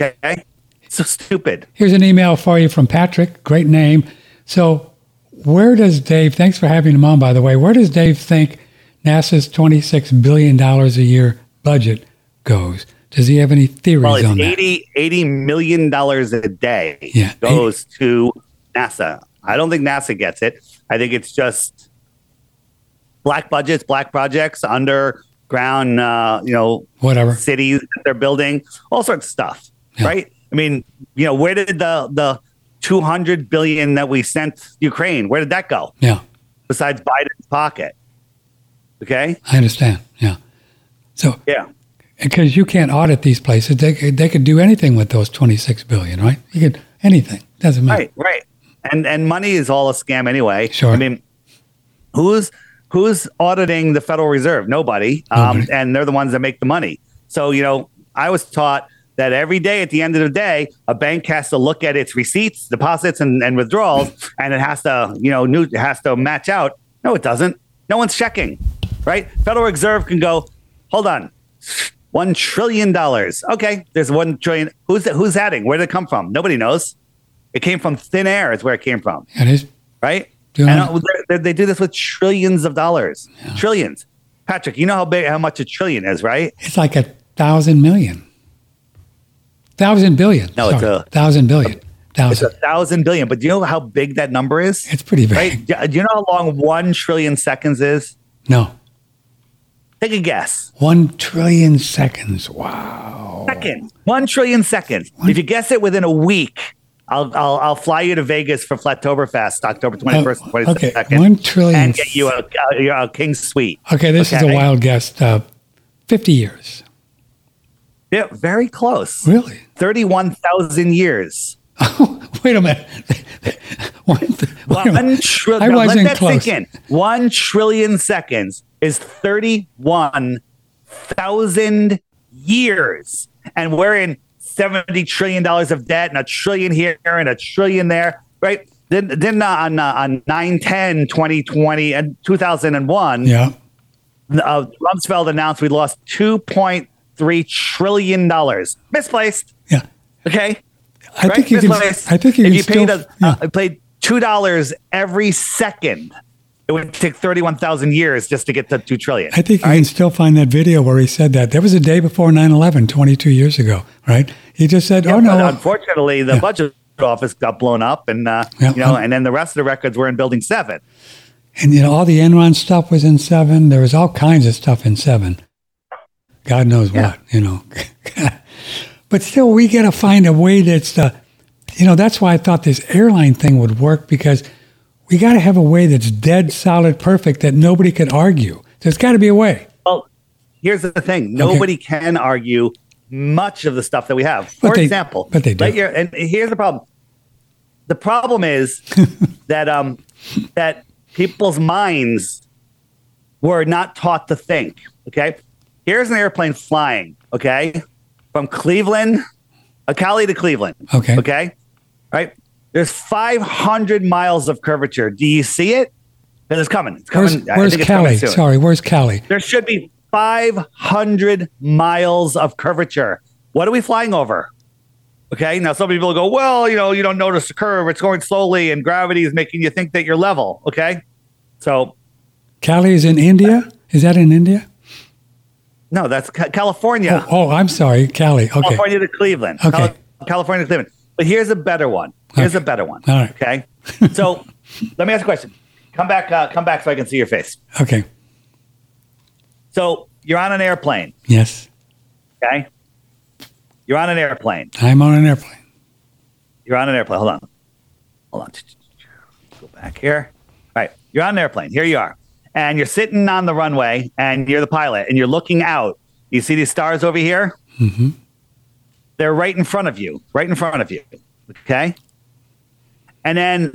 Okay? So stupid. Here's an email for you from Patrick. Great name. So, where does Dave, thanks for having him on, by the way, where does Dave think NASA's $26 billion a year budget goes? Does he have any theories Well, on that? 80, 80 million dollars a day Yeah, goes to NASA. I don't think NASA gets it. I think it's just black budgets, black projects, underground, uh, you know, Whatever. cities that they're building, all sorts of stuff, Yeah. right? I mean, you know, where did the the 200 billion that we sent Ukraine, where did that go? Yeah, Besides Biden's pocket. Okay? I understand. Yeah. So, Yeah. because you can't audit these places, they could, they could do anything with those 26 billion, right? You could, anything. Doesn't matter. Right, right. And and money is all a scam anyway. Sure. I mean, who's who's auditing the Federal Reserve? Nobody. Um, Nobody. and they're the ones that make the money. So you know, I was taught that every day at the end of the day, a bank has to look at its receipts, deposits, and, and withdrawals, and it has to you know new it has to match out. No, it doesn't. No one's checking. Right? Federal Reserve can go. Hold on. One trillion dollars. Okay, there's one trillion. Who's who's adding? Where did it come from? Nobody knows. It came from thin air. Is where it came from, right? Do and know- uh, they- they do this with trillions of dollars, trillions. Patrick, you know how big, how much a trillion is, right? it's like a thousand million. Thousand billion. No, it's a- thousand billion. Thousand. It's a Thousand. billion. But do you know how big that number is? It's pretty big. Right? Do you know how long one trillion seconds is? No. Take a guess. One trillion seconds. Wow. Second. One trillion seconds. If you guess it within a week, I'll I'll, I'll fly you to Vegas for Flattoberfest, October twenty first, Oh, twenty okay, second. one trillion and get you a, a, a king suite. Okay, this is a wild guess. Uh, 50 years. Yeah, very close. Really? Thirty-one thousand years. Wait a minute. One, wait a One minute. tri- I wasn't let that close. sink in. One trillion seconds is thirty-one thousand years, and we're in seventy trillion dollars of debt, and a trillion here and a trillion there, right? Then, then uh, on uh, on 9 2020 and 2001, Yeah. uh, Rumsfeld announced we lost 2.3 trillion dollars. Misplaced. Yeah. Okay. I right? think you can. I think you if can you still. paid, a, yeah. uh, paid two dollars every second, it would take thirty-one thousand years just to get to two trillion. I think you can still find that video where he said that. There was a day before 9 11, 22 years ago, right? He just said, Yeah, oh, no. unfortunately, the budget office got blown up, and uh, Yeah. you know, and then the rest of the records were in Building Seven. And, you know, all the Enron stuff was in 7. There was all kinds of stuff in 7. God knows Yeah. what, you know. but still, we got to find a way that's the. you know, that's why I thought this airline thing would work because we got to have a way that's dead, solid, perfect that nobody could argue. There's got to be a way. Well, here's the thing: nobody can argue much of the stuff that we have. For But they- example, but they do. Lightyear, and here's the problem. The problem is that um that people's minds were not taught to think. Okay, here's an airplane flying. Okay, from Cleveland, Cali to Cleveland. Okay. Okay, right. There's 500 miles of curvature. Do you see it? And it's coming. It's coming. Where's, I where's think it's coming Cali? Sorry, where's Cali? There should be 500 miles of curvature. What are we flying over? Okay. Now, some people go, well, you know, you don't notice the curve. It's going slowly and gravity is making you think that you're level. Okay. So, Cali is in India? Is that in India? No, that's Ca- California. Oh, oh, I'm sorry, Cali. Okay. California to Cleveland. Okay. Cal- California to Cleveland. But here's a better one. Here's Okay. a better one. All right. Okay. So, let me ask a question. Come back. Uh, come back so I can see your face. Okay. So, you're on an airplane. Yes. Okay. You're on an airplane. I'm on an airplane. You're on an airplane. Hold on. Hold on. Go back here. All right. You're on an airplane. Here you are. And you're sitting on the runway and you're the pilot and you're looking out. You see these stars over here? hmm They're right in front of you, right in front of you. Okay. And then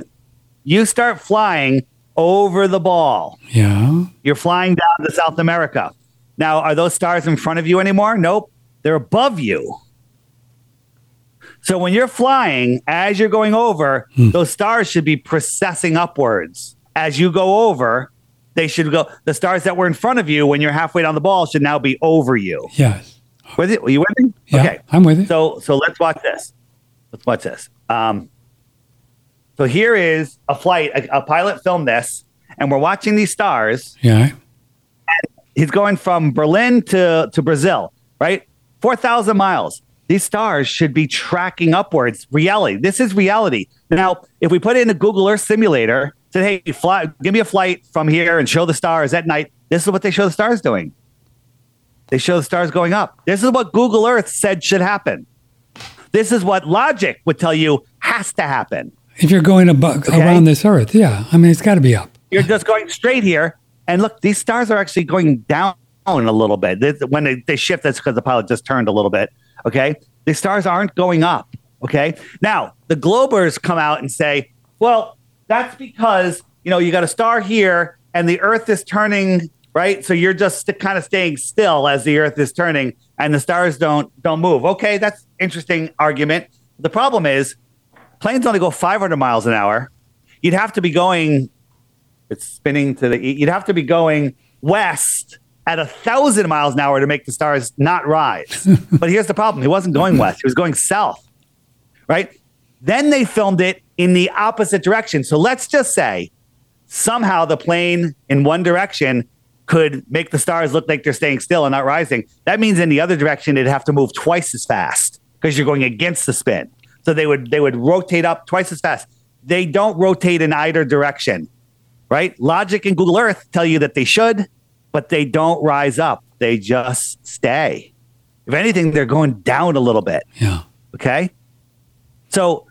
you start flying over the ball. Yeah. You're flying down to South America. Now, are those stars in front of you anymore? Nope. They're above you. So when you're flying, as you're going over, those stars should be processing upwards. As you go over, they should go. The stars that were in front of you when you're halfway down the ball should now be over you. Yes. With it? Were you with me? Yeah. Okay. I'm with you. So so let's watch this. Let's watch this. Um, so here is a flight. A, a pilot filmed this, and we're watching these stars yeah. he's going from Berlin to, to Brazil, right? 4,000 miles. These stars should be tracking upwards. Reality. This is reality. Now, if we put it in a Google Earth simulator, say, hey, fly, give me a flight from here and show the stars at night, this is what they show the stars doing. They show the stars going up. This is what Google Earth said should happen. This is what logic would tell you has to happen. If you're going abo- Okay. around this earth, yeah. I mean, it's got to be up. You're just going straight here. And look, these stars are actually going down a little bit. When they, they shift, that's because the pilot just turned a little bit. Okay. The stars aren't going up. Okay. Now, the Globers come out and say, well, that's because, you know, you got a star here and the Earth is turning, right? So you're just st- kind of staying still as the Earth is turning and the stars don't don't move. Okay, that's interesting argument. The problem is planes only go 500 miles an hour. You'd have to be going it's spinning to the you'd have to be going west at a thousand miles an hour to make the stars not rise but here's the problem he wasn't going west he was going south right then they filmed it in the opposite direction so let's just say somehow the plane in one direction could make the stars look like they're staying still and not rising that means in the other direction it'd have to move twice as fast because you're going against the spin so they would they would rotate up twice as fast they don't rotate in either direction right? Logic and Google Earth tell you that they should, but they don't rise up. They just stay. If anything, they're going down a little bit. Yeah. Okay. So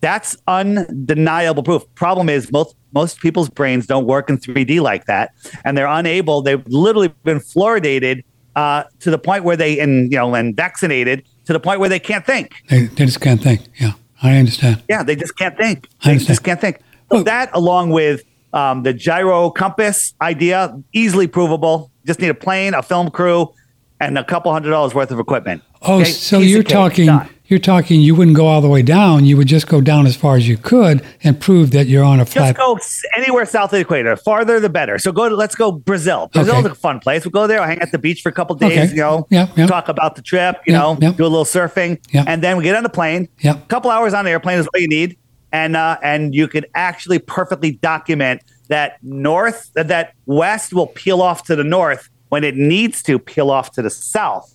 that's undeniable proof. Problem is most most people's brains don't work in 3D like that, and they're unable. They've literally been fluoridated uh, to the point where they and you know and vaccinated to the point where they can't think. They, they just can't think. Yeah. I understand. Yeah, they just can't think. I They just can't think. So that, along with um, the gyro compass idea, easily provable. Just need a plane, a film crew, and a couple hundred dollars worth of equipment. Oh, Okay? so Piece you're talking done. You're talking you wouldn't go all the way down. You would just go down as far as you could and prove that you're on a flat. Just go anywhere south of the equator. Farther, the better. So go to let's go Brazil. Brazil's Okay. a fun place. We'll go there. We'll hang at the beach for a couple days. Okay. You know, Yeah, yeah. talk about the trip. You Yeah, know, yeah. do a little surfing, Yeah. and then we get on the plane. Yeah. A couple hours on the airplane is all you need, and uh, and you could actually perfectly document that north that that west will peel off to the north when it needs to peel off to the south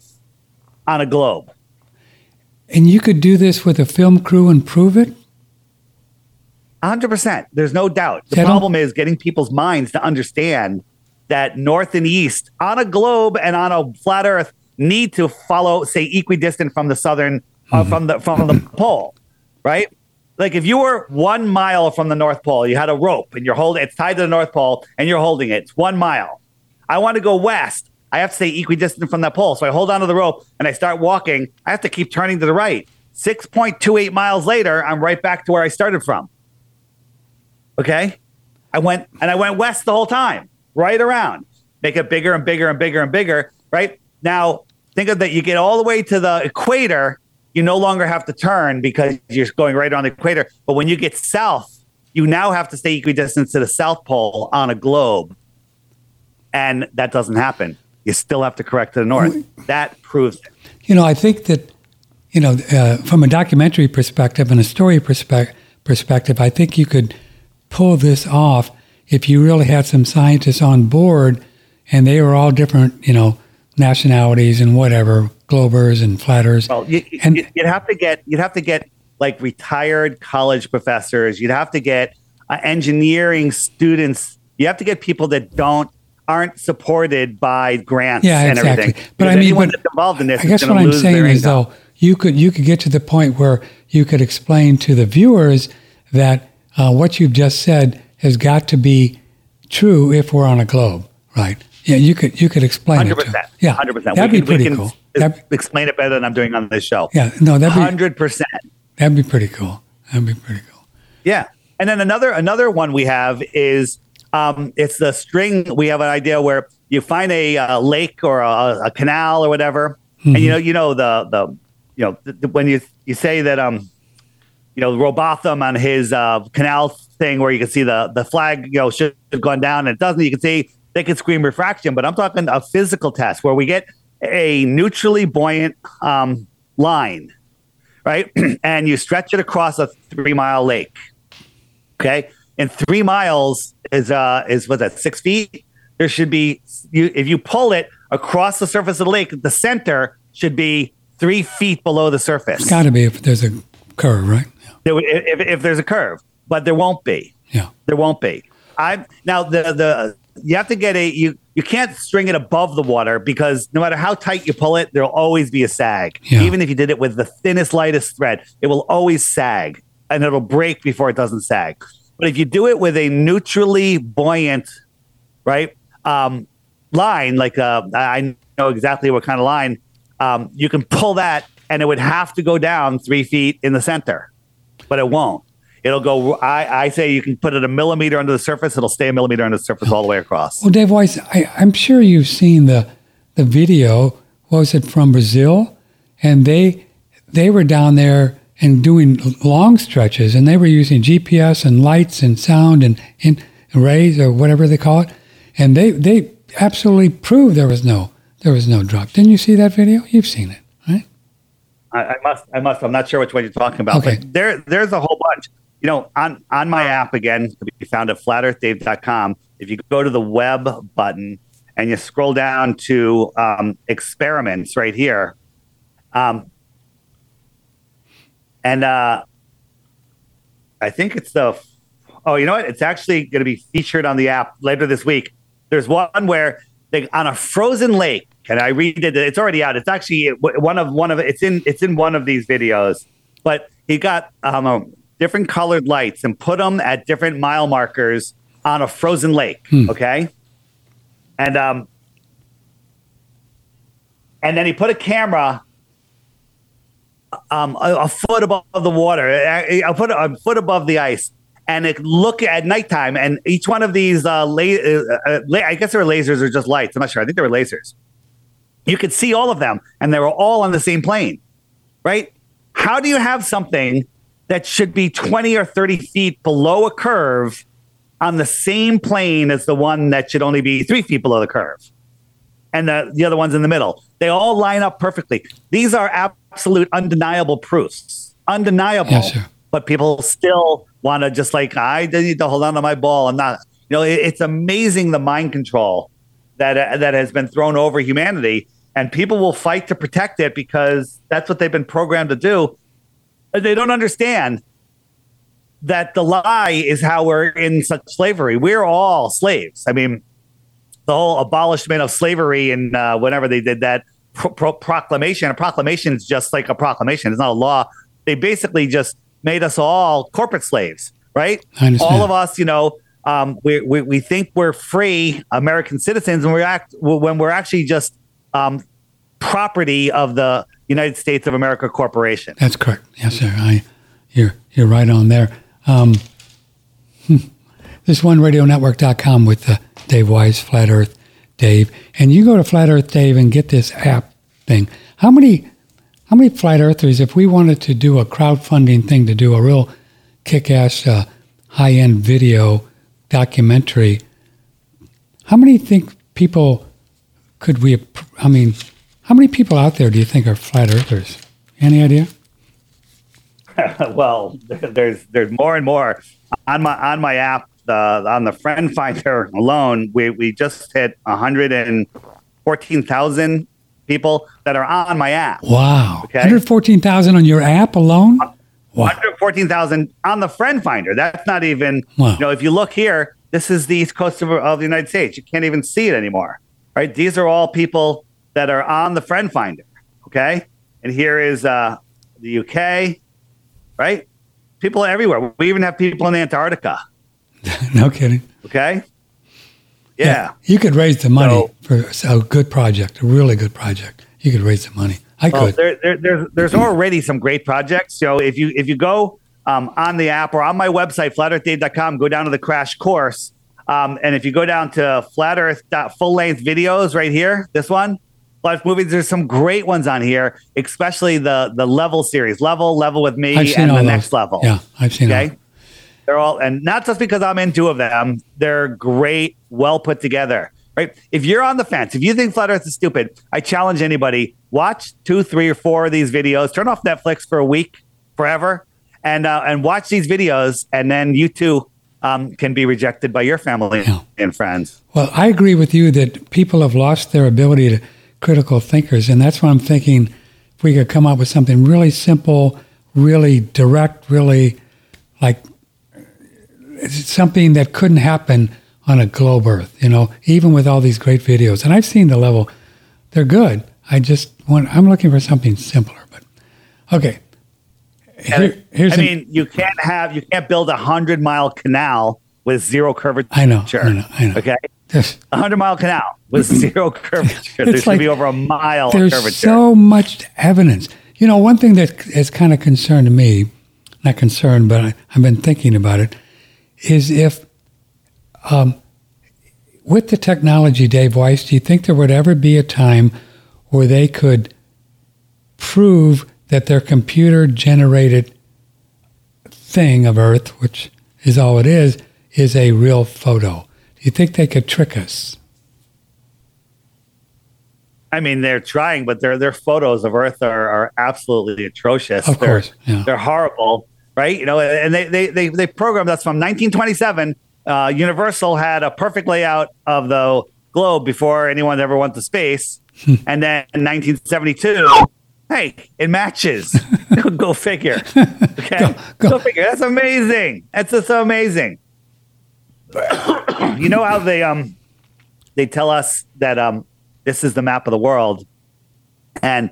on a globe. And you could do this with a film crew and prove it. hundred percent. There's no doubt. The Yeah, I don't- problem is getting people's minds to understand that north and east on a globe and on a flat Earth need to follow, say, equidistant from the southern, uh, from the from the pole, right? like if you were one mile from the North Pole, you had a rope and you're holding it's tied to the North Pole and you're holding it. It's one mile. I want to go west. I have to stay equidistant from that pole. So I hold onto the rope and I start walking. I have to keep turning to the right. 6.28 miles later, I'm right back to where I started from. Okay. I went and I went west the whole time, right around, make it bigger and bigger and bigger and bigger. Right now, think of that. You get all the way to the equator, you no longer have to turn because you're going right on the equator. But when you get south, you now have to stay equidistant to the South Pole on a globe. And that doesn't happen. You still have to correct to the north. That proves it. You know, I think that, you know, uh, from a documentary perspective and a story perspective, perspective, I think you could pull this off if you really had some scientists on board and they were all different, you know, nationalities and whatever, globers and flatters. Well, you, and you'd have to get you'd have to get like retired college professors. You'd have to get uh, engineering students. You have to get people that don't aren't supported by grants yeah, and exactly. everything. But I mean, but that's involved in this, I guess what I'm saying is income. though you could you could get to the point where you could explain to the viewers that uh, what you've just said has got to be true if we're on a globe, right? Yeah, you could you could explain Hundred it. To, yeah, hundred percent. That'd we be can, pretty cool. That'd, explain it better than I'm doing on this show. yeah, no, that'd be Hundred percent. that'd be pretty cool. That'd be pretty cool. Yeah. And then another another one we have is um, it's the string. We have an idea where you find a, uh lake or a, a canal or whatever, and you know you know the the you know when you you say that um you know Rowbotham on his uh, canal thing where you can see the the flag you know should have gone down and it doesn't. You can see they can scream refraction, but I'm talking a physical test where we get a neutrally buoyant um, line, right, and you stretch it across a three mile lake. Okay, and three miles is uh is what that six feet. There should be you if you pull it across the surface of the lake, the center should be three feet below the surface. It's got to be if there's a curve, right? Yeah. If, if there's a curve, but there won't be. yeah. There won't be. I now the the you have to get a you you can't string it above the water because no matter how tight you pull it, there'll always be a sag. Yeah. Even if you did it with the thinnest, lightest thread, it will always sag and it'll break before it doesn't sag. But if you do it with a neutrally buoyant, right, um, line, like uh, I know exactly what kind of line, um, you can pull that and it would have to go down three feet in the center, but it won't. It'll go. I, I say you can put it a millimeter under the surface. It'll stay a millimeter under the surface all the way across. Well, Dave Weiss, I, I'm sure you've seen the the video. What was it from Brazil? And they they were down there and doing long stretches, and they were using GPS and lights and sound and in rays or whatever they call it, and they they absolutely proved there was no there was no drop. Didn't you see that video? You've seen it, right? I, I must. I must. I'm not sure which one you're talking about. Okay. But there, there's a whole bunch. You know, on on my app again, to be found at flatearthdave.com. If you go to the web button and you scroll down to um, experiments right here, um, and uh, I think it's the. Oh, you know what? It's actually going to be featured on the app later this week. There's one where they on a frozen lake, and I read it. It's already out. It's actually one of one of it's in it's in one of these videos. But he got um, a different colored lights and put them at different mile markers on a frozen lake. Okay, and um, and then he put a camera um, a, a foot above the water, a, a foot a foot above the ice, and it look at nighttime. And each one of these, uh, la- uh, uh, la- I guess they were lasers or just lights. I'm not sure. I think they were lasers. You could see all of them, and they were all on the same plane, right? How do you have something that should be 20 or 30 feet below a curve on the same plane as the one that should only be three feet below the curve? And the, the other ones in the middle. They all line up perfectly. These are absolute undeniable proofs. Undeniable. Yes. But people still want to just like, I need to hold on to my ball. I'm not, you know, it, it's amazing the mind control that, uh, that has been thrown over humanity. And people will fight to protect it because that's what they've been programmed to do. They don't understand that the lie is how we're in such slavery. We're all slaves. I mean, the whole abolishment of slavery and uh, whenever they did that pro- pro- proclamation. A proclamation is just like a proclamation; it's not a law. They basically just made us all corporate slaves, right? All of us, you know, um, we, we we think we're free American citizens, and we act when we're actually just um, property of the United States of America Corporation. That's correct. Yes, sir. I, you're you're right on there. Um, hmm. this one radionetwork.com with uh, Dave Weiss, Flat Earth Dave, and you go to Flat Earth Dave and get this app thing. How many how many flat earthers, if we wanted to do a crowdfunding thing to do a real kick-ass uh, high-end video documentary, how many think people could we? I mean, how many people out there do you think are flat earthers? Any idea? well, there's there's more and more on my on my app. The on the friend finder alone, we we just hit 114,000 people that are on my app. Wow, Okay. 114,000 on your app alone. Wow. 114,000 on the friend finder. That's not even, Wow. you know, if you look here, this is the east coast of, of the United States. You can't even see it anymore, right? These are all people that are on the friend finder, okay? And here is uh, the UK, right? People everywhere. We even have people in Antarctica, no kidding. okay? Yeah. You could raise the money So- for a good project, a really good project. You could raise the money. I Well, could. there, there, there's there's already some great projects. So if you if you go um, on the app or on my website flatearthdave.com, go down to the crash course, um, and if you go down to flat earth full length videos right here, this one, life movies. There's some great ones on here, especially the the level series, level level with me, and the those. next level. Yeah, I've seen Okay. all. They're all, and not just because I'm in two of them, they're great, well put together, right? If you're on the fence, if you think Flat Earth is stupid, I challenge anybody, watch two, three, or four of these videos, turn off Netflix for a week, forever, and, uh, and watch these videos, and then you too um, can be rejected by your family Yeah. and friends. Well, I agree with you that people have lost their ability to critical thinkers, and that's why I'm thinking if we could come up with something really simple, really direct, really like it's something that couldn't happen on a globe Earth, you know, even with all these great videos. And I've seen the level; they're good. I just want I'm looking for something simpler. But okay, Here- here's I an- mean, you can't have, you can't build a hundred mile canal with zero curvature. I know, I know, I know. Okay. A hundred mile canal with mm-hmm. zero curvature. There It's should like- be over a mile of there's so much evidence. You know, one thing that has kind of concerned me, not concerned, but I, I've been thinking about it, is if, um, with the technology, Dave Weiss, do you think there would ever be a time where they could prove that their computer generated thing of Earth, which is all it is, is a real photo? Do you think they could trick us? I mean, they're trying, but their their photos of Earth are, are absolutely atrocious. Of They're- course, yeah. they're horrible, right? You know, and they they they, they programmed us from 1927. Uh, Universal had a perfect layout of the globe before anyone ever went to space, and then in 1972, hey, it matches. go figure. Okay, Go- go, go. figure. That's amazing. That's just so amazing. you know how they um they tell us that um this is the map of the world and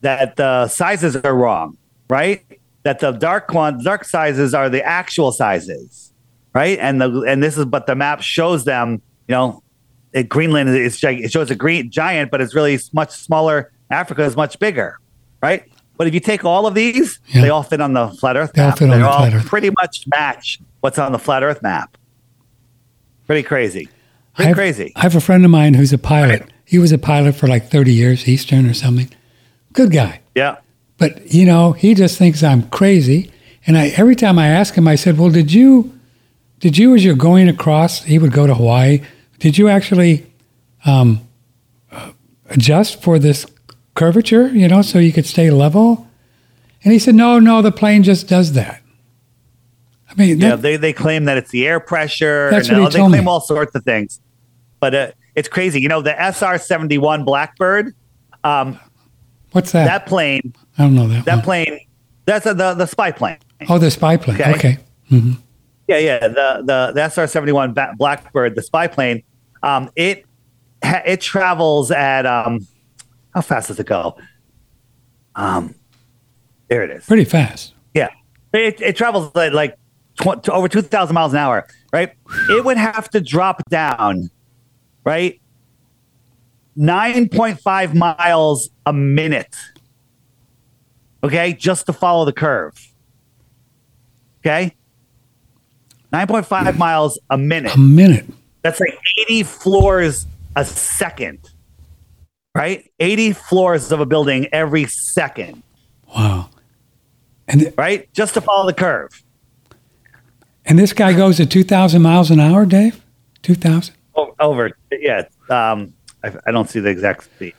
that the sizes are wrong, right? That the dark one dark sizes are the actual sizes, right? And the and this is but the map shows them, you know, it, Greenland is it shows a green giant, but it's really much smaller. Africa is much bigger, right? But if you take all of these, Yeah. they all fit on the flat Earth They all map. fit on They the all flat Earth. pretty much match what's on the flat Earth map. Pretty crazy. I Pretty have, crazy. I have a friend of mine who's a pilot. He was a pilot for like 30 years, Eastern or something. Good guy. Yeah. But, you know, he just thinks I'm crazy. And I every time I ask him, I said, well, did you, did you, as you're going across, he would go to Hawaii, did you actually um, uh, adjust for this curvature, you know, so you could stay level? And he said, no, no, the plane just does that. I mean, Yeah, that- they, they claim that it's the air pressure. That's and what he they told claim me. all sorts of things, but uh, it's crazy. You know, the SR seventy one Blackbird, um, what's that? that plane, I don't know that. that one. plane, that's a, the the spy plane. Oh, the spy plane. Okay. Okay. Yeah, yeah. The the, the SR seventy one Blackbird, the spy plane, um, it it travels at um, how fast does it go? Um, there it is. Pretty fast. Yeah, it, it travels at like tw- over 2,000 miles an hour, right? It would have to drop down, right? 9.5 miles a minute. Okay, just to follow the curve. Okay, 9.5 miles a minute. A minute. That's like 80 floors a second, right? 80 floors of a building every second, Wow. And th- right? Just to follow the curve. and this guy goes at 2,000 miles an hour, Dave? 2,000? O- Over, yeah. Um, I, I don't see the exact speed.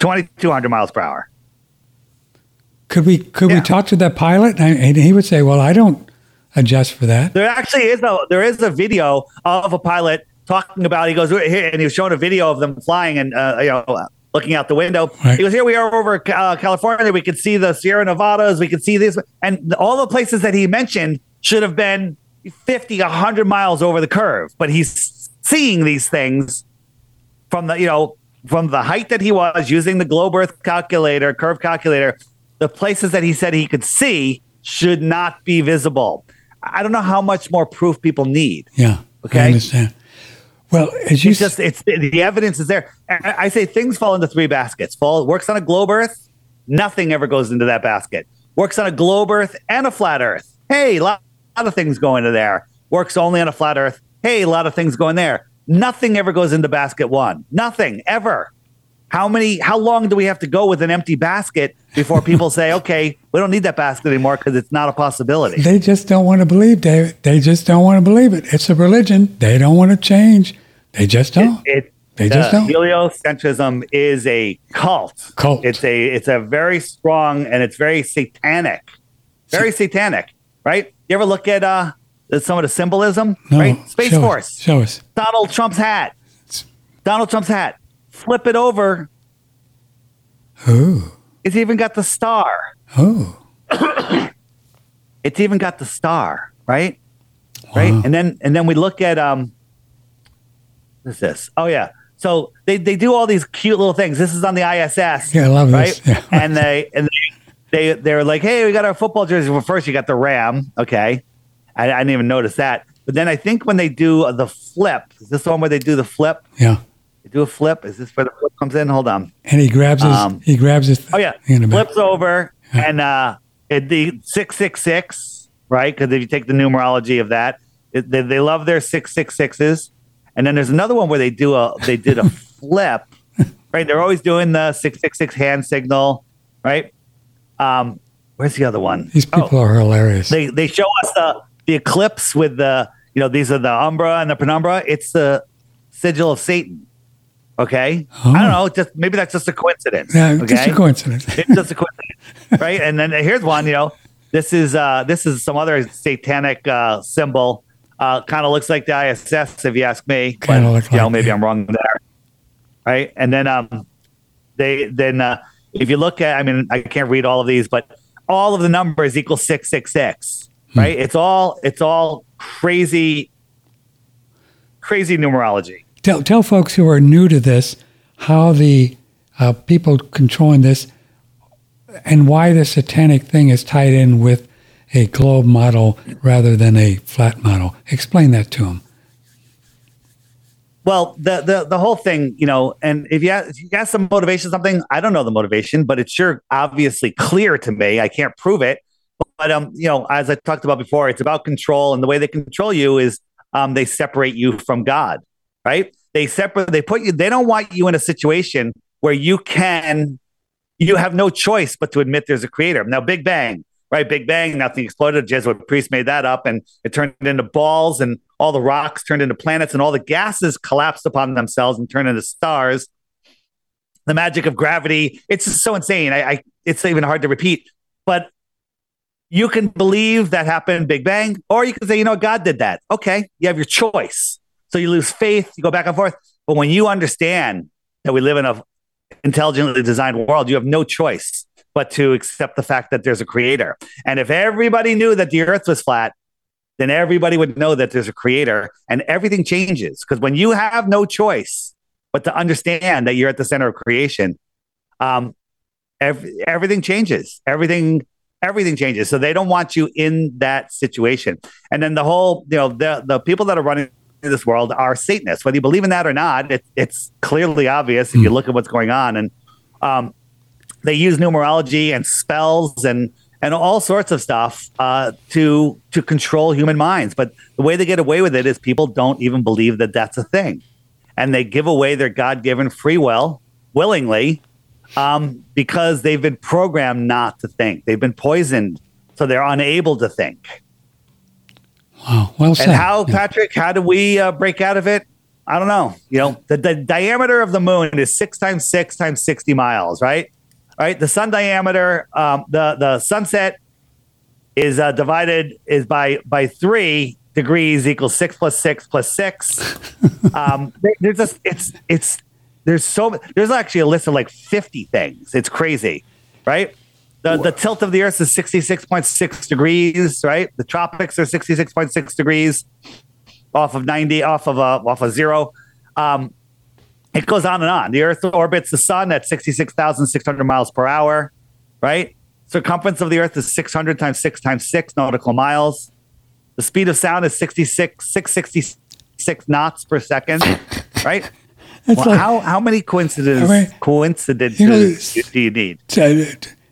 2,200 miles per hour. Could we could we talk to that pilot? And, and he would say, "Well, I don't adjust for that." There actually is a there is a video of a pilot talking about. He goes here, and he was showing a video of them flying and uh, you know looking out the window. Right. He goes, "Here we are over uh, California. We could see the Sierra Nevadas. We could see this, and all the places that he mentioned should have been 50, 100 miles over the curve. But he's seeing these things from the you know from the height that he was using the globe Earth calculator, curve calculator. The places that he said he could see should not be visible. I don't know how much more proof people need. Yeah. Okay. I understand. Well, as you It's just it's the evidence is there. I say things fall into three baskets. Fall works on a globe Earth, nothing ever goes into that basket. Works on a globe Earth and a flat Earth. Hey, a lot, lot of things go into there. Works only on a flat Earth. Hey, a lot of things go in there. Nothing ever goes into basket one. Nothing ever. How many? How long do we have to go with an empty basket before people say, "Okay, we don't need that basket anymore because it's not a possibility"? they just don't want to believe, David. They just don't want to believe it. It's a religion. They don't want to change. They just don't. it, They just uh, don't. Heliocentrism is a cult. Cult. It's a it's a very strong and it's very satanic, very satanic. Right? You ever look at uh some of the symbolism? no. right? Space show Force. Us, show us. Donald Trump's hat. Donald Trump's hat. Flip it over. Oh. It's even got the star. Oh. It's even got the star. Right? Right? And then and then we look at um. What's this? Oh yeah. So they, they do all these cute little things. This is on the ISS. Yeah, I love right? this. Yeah. and they and they, they they're like, hey, we got our football jersey. Well, first you got the Ram, okay. I, I didn't even notice that. But then I think when they do the flip, is this the one where they do the flip? Yeah. Do a flip. Is this where the flip comes in? Hold on. And he grabs his. Um, he grabs his. Oh yeah, in the back. flips over and uh, it, the six six six, right? Because if you take the numerology of that, it, they, they love their six six sixes. And then there's another one where they do a they did a flip, right? They're always doing the six six six hand signal, right? Um, where's the other one? These Oh, people are hilarious. they they show us the the eclipse with the you know these are the umbra and the penumbra. It's the sigil of Satan. Okay, I don't know. Just maybe that's just a coincidence. Oh. yeah, okay? just a coincidence. it's just a coincidence, right? And then here's one. You know, this is uh this is some other satanic uh symbol. Uh, kind of looks like the ISS, if you ask me. Kinda but, look you know, maybe it. I'm wrong there. Right, and then um, they then uh, if you look at, I mean, I can't read all of these, but all of the numbers equal six six six. Hmm. Right, it's all it's all crazy, crazy numerology. Tell tell folks who are new to this how the uh, people controlling this and why the satanic thing is tied in with a globe model rather than a flat model. Explain that to them. Well, the the the whole thing, you know, and if you ask, if you ask the motivation something, I don't know the motivation, but it's sure obviously clear to me. I can't prove it, but um, you know, as I talked about before, it's about control, and the way they control you is um, they separate you from God, right? They separate, they put you, they don't want you in a situation where you can, you have no choice but to admit there's a creator. Now, Big Bang, right? Big Bang, nothing exploded. Jesuit priest made that up, and it turned into balls, and all the rocks turned into planets, and all the gases collapsed upon themselves and turned into stars. The magic of gravity. It's just so insane. I, I it's even hard to repeat, but you can believe that happened, Big Bang, or you can say, you know, God did that. Okay, you have your choice. So you lose faith, you go back and forth. But when you understand that we live in a intelligently designed world, you have no choice but to accept the fact that there's a creator. And if everybody knew that the earth was flat, then everybody would know that there's a creator and everything changes. Because when you have no choice but to understand that you're at the center of creation, um, ev- everything changes. Everything everything changes. So they don't want you in that situation. And then the whole, you know, the the people that are running this world are Satanists. Whether you believe in that or not, it, it's clearly obvious if you look at what's going on. And um, they use numerology and spells and and all sorts of stuff uh, to to control human minds. But the way they get away with it is people don't even believe that that's a thing, and they give away their God given free will willingly um, because they've been programmed not to think. They've been poisoned, so they're unable to think. Wow. Well said. And how, Yeah. Patrick, how do we uh, break out of it? I don't know. You know, the, the diameter of the moon is six times six times 60 miles, right? Right. The sun diameter, um, the, the sunset is uh, divided is by, by three degrees equals six plus six plus six. um, there's just, it's, it's, there's so, there's actually a list of like 50 things. It's crazy, right? The, the tilt of the earth is 66.6 degrees, right? The tropics are 66.6 degrees off of 90, off of uh, off of zero. Um, it goes on and on. The earth orbits the sun at 66,600 miles per hour, right? Circumference of the earth is 600 times 6 times 6 nautical miles. The speed of sound is 66, 666 knots per second, right? Well, like- how, how many coincidences, coincidences You know, do you need?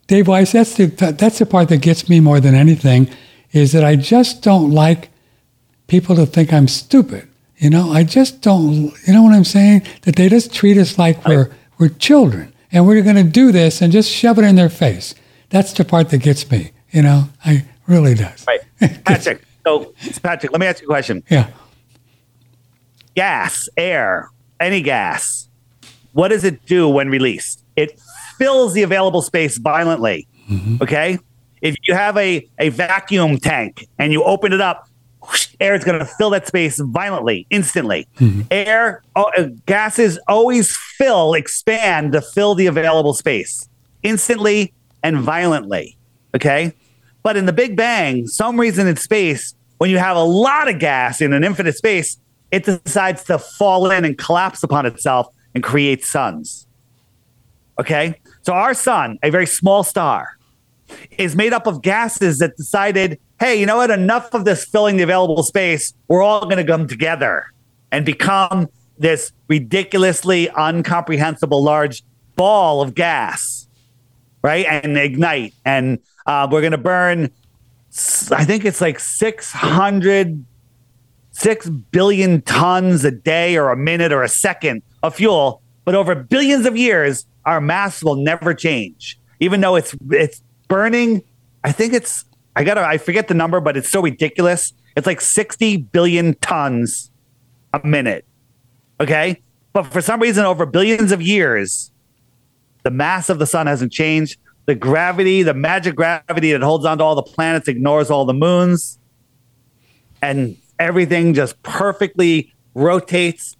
Dave Weiss, that's the that's the part that gets me more than anything, is that I just don't like people to think I'm stupid. You know, I just don't. You know what I'm saying? That they just treat us like we're we're children, and we're going to do this and just shove it in their face. That's the part that gets me. You know, I really does. Right. Patrick, so Patrick, let me ask you a question. Yeah. gas, air, any gas, what does it do when released? It fills the available space violently. Okay. If you have a, a vacuum tank and you open it up, whoosh, air is going to fill that space violently, instantly. Air, oh, uh, gases always fill, expand to fill the available space instantly and violently. Okay. But in the Big Bang, some reason in space, when you have a lot of gas in an infinite space, it decides to fall in and collapse upon itself and create suns. Okay. So our sun, a very small star, is made up of gases that decided, hey, you know what? Enough of this filling the available space. We're all going to come together and become this ridiculously uncomprehensible large ball of gas, right? And ignite. And uh, we're going to burn, I think it's like 600, 6 billion tons a day or a minute or a second of fuel. But over billions of years, our mass will never change, even though it's it's burning. I think it's I gotta I forget the number, but it's so ridiculous. It's like 60 billion tons a minute. Okay. But for some reason, over billions of years, the mass of the sun hasn't changed. The gravity, the magic gravity that holds onto all the planets, ignores all the moons. And everything just perfectly rotates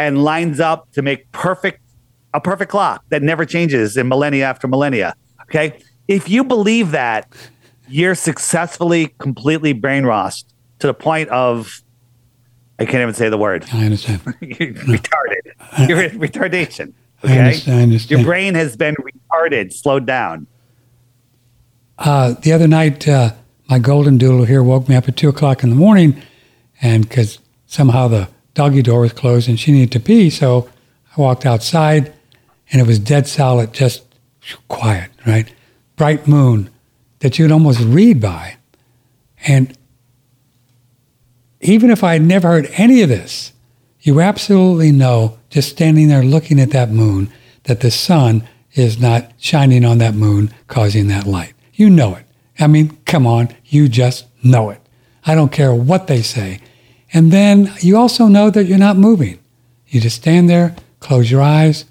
and lines up to make perfect a perfect clock that never changes in millennia after millennia. Okay. If you believe that, you're successfully completely brainwashed to the point of I can't even say the word. I understand. You're retarded. You're in retardation. I Okay. understand. I understand. Your brain has been retarded, slowed down. Uh, the other night, uh, my golden doodle here woke me up at two o'clock in the morning, and because somehow the doggy door was closed and she needed to pee, so I walked outside, and it was dead solid, just quiet, right? Bright moon that you'd almost read by, and even if I had never heard any of this, you absolutely know, just standing there looking at that moon, that the sun is not shining on that moon, causing that light. You know it. I mean, come on, you just know it. I don't care what they say. And then you also know that you're not moving. You just stand there, close your eyes.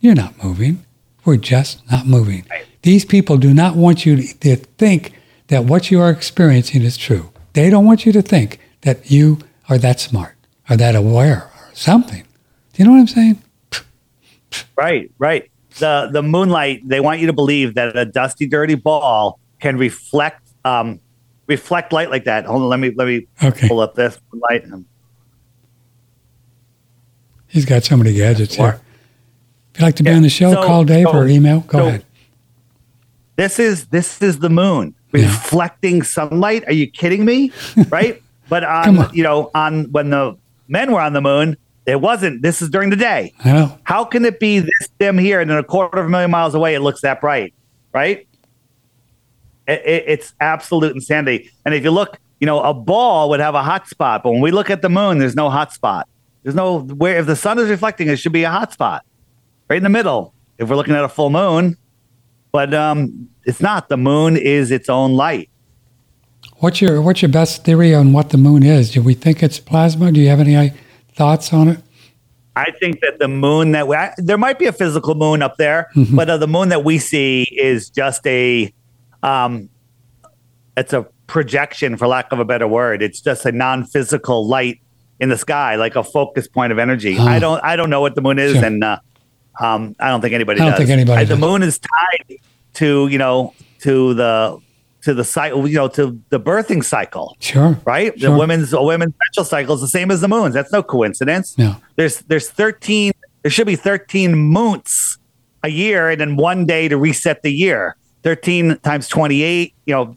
You're not moving. We're just not moving. These people do not want you to think that what you are experiencing is true. They don't want you to think that you are that smart or that aware or something. Do you know what I'm saying? Right, right. The the moonlight, they want you to believe that a dusty, dirty ball can reflect um reflect light like that. Hold on, let me let me Okay. pull up this light. He's got so many gadgets here. If you'd like to be Yeah. on the show, So- call Dave so- or email. Go so- ahead. This is this is the moon reflecting sunlight. Are you kidding me? right? But on, on. you know, on when the men were on the moon, it wasn't. This is during the day. I know. How can it be this dim here and then a quarter of a million miles away it looks that bright? Right? It, it, it's absolute insanity. And if you look, you know, a ball would have a hot spot, but when we look at the moon, there's no hot spot. There's no where if the sun is reflecting, it should be a hot spot right in the middle. If we're looking at a full moon, but um, it's not. The moon is its own light. What's your What's your best theory on what the moon is? Do we think it's plasma? Do you have any uh, thoughts on it? I think that the moon that we, I, there might be a physical moon up there, Mhm. but uh, the moon that we see is just a, um, it's a projection, for lack of a better word. It's just a non-physical light in the sky, like a focus point of energy. Ah. I don't, I don't know what the moon is, Sure. and uh, um, I don't think anybody. I don't does. think anybody Uh, The moon is tied to you know to the to the cycle, you know, to the birthing cycle Sure. right? Sure. The women's a women's menstrual cycle is the same as the moon's. That's no coincidence. Yeah. There's there's 13 there should be 13 moons a year and then one day to reset the year. 13 times 28, you know,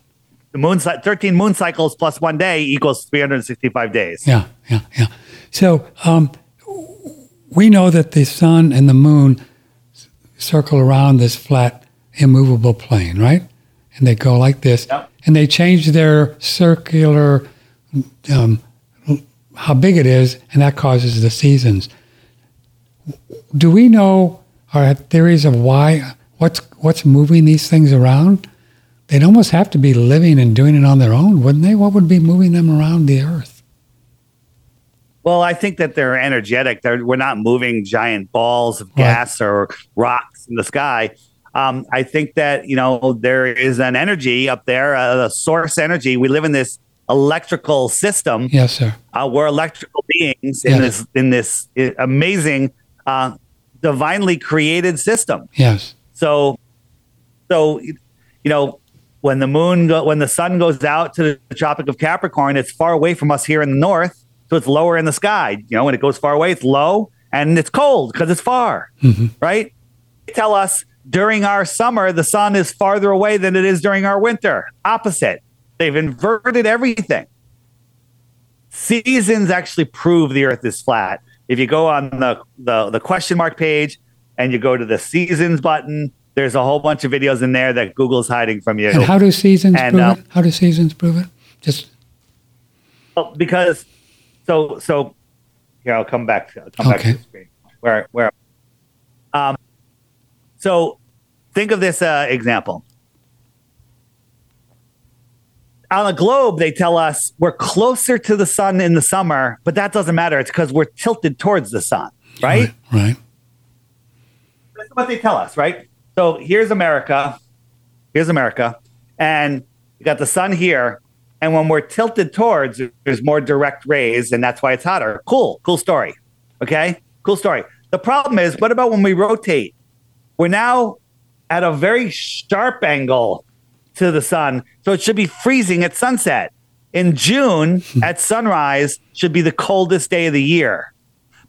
the moon 13 moon cycles plus one day equals 365 days. Yeah. Yeah. Yeah. So um, we know that the sun and the moon circle around this flat, immovable plane, right? And they go like this, Yep. and they change their circular, um, how big it is, and that causes the seasons. Do we know our theories of why what's what's moving these things around? They'd almost have to be living and doing it on their own, wouldn't they? What would be moving them around the Earth? Well, I think that they're energetic. They're, we're not moving giant balls of gas or rocks in the sky. Um, I think that you know there is an energy up there, a, a source energy. We live in this electrical system. Yes, sir. Uh, we're electrical beings in Yes. this in this uh, amazing, uh, divinely created system. Yes. So, so you know, when the moon go, when the sun goes out to the Tropic of Capricorn, it's far away from us here in the north, so it's lower in the sky. You know, when it goes far away, it's low and it's cold because it's far, mm-hmm. right? They tell us during our summer the sun is farther away than it is during our winter. Opposite. They've inverted everything. Seasons actually prove the Earth is flat. If you go on the, the the question mark page and you go to the seasons button, there's a whole bunch of videos in there that Google's hiding from you. And how do seasons And, prove it? How do seasons prove it? Just Well, because so so here I'll come back to I'll come back to the screen where where um so think of this uh, example on a globe they tell us we're closer to the sun in the summer but that doesn't matter it's because we're tilted towards the sun right right. That's what they tell us, right? So here's America. Here's America. And you got the sun here. And when we're tilted towards, there's more direct rays, and that's why it's hotter. Cool, cool story. Okay, cool story. The problem is, what about when we rotate? We're now at a very sharp angle to the sun, so it should be freezing at sunset. In June, at sunrise, should be the coldest day of the year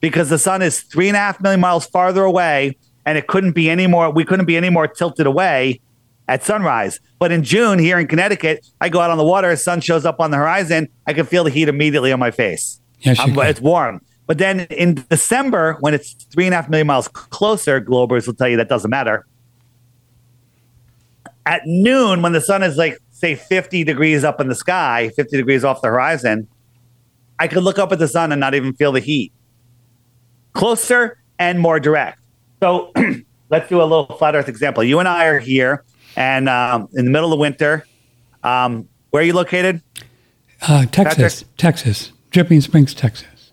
because the sun is three and a half million miles farther away and it couldn't be any more we couldn't be any more tilted away at sunrise. But in june here in connecticut i go out on the water sun shows up on the horizon i can feel the heat immediately on my face. Yes, it's warm. But then in december when it's three and a half million miles closer globers will tell you that doesn't matter. At noon when the sun is like say 50 degrees up in the sky 50 degrees off the horizon i could look up at the sun and not even feel the heat. Closer and more direct. So let's do a little flat Earth example. You and I are here, and um, in the middle of winter. Um, where are you located? Uh, Texas, Texas, Dripping Springs, Texas.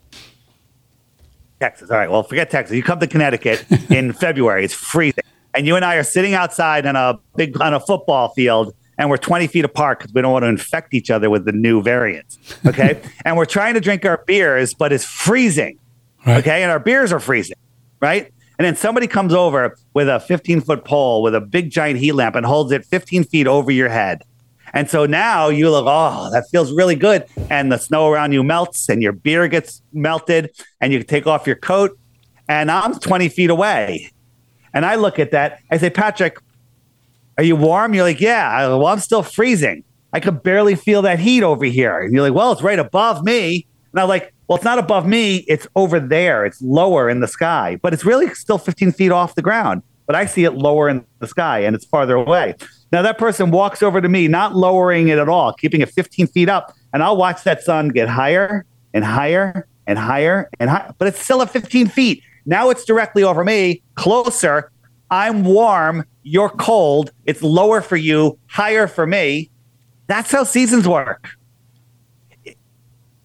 Texas. All right. Well, forget Texas. You come to Connecticut in February. It's freezing, and you and I are sitting outside on a big on a football field, and we're 20 feet apart because we don't want to infect each other with the new variants. Okay, and we're trying to drink our beers, but it's freezing. Right. Okay. And our beers are freezing, right? And then somebody comes over with a 15 foot pole with a big giant heat lamp and holds it 15 feet over your head. And so now you look, oh, that feels really good. And the snow around you melts and your beer gets melted and you take off your coat. And I'm 20 feet away. And I look at that. I say, Patrick, Are you warm? You're like, Yeah, well, I'm still freezing. I could barely feel that heat over here. And you're like, Well, it's right above me. And I'm like, Well, it's not above me. It's over there. It's lower in the sky, but it's really still 15 feet off the ground. But I see it lower in the sky and it's farther away. Now, that person walks over to me, not lowering it at all, keeping it 15 feet up. And I'll watch that sun get higher and higher and higher and higher, but it's still at 15 feet. Now it's directly over me, closer. I'm warm. You're cold. It's lower for you, higher for me. That's how seasons work.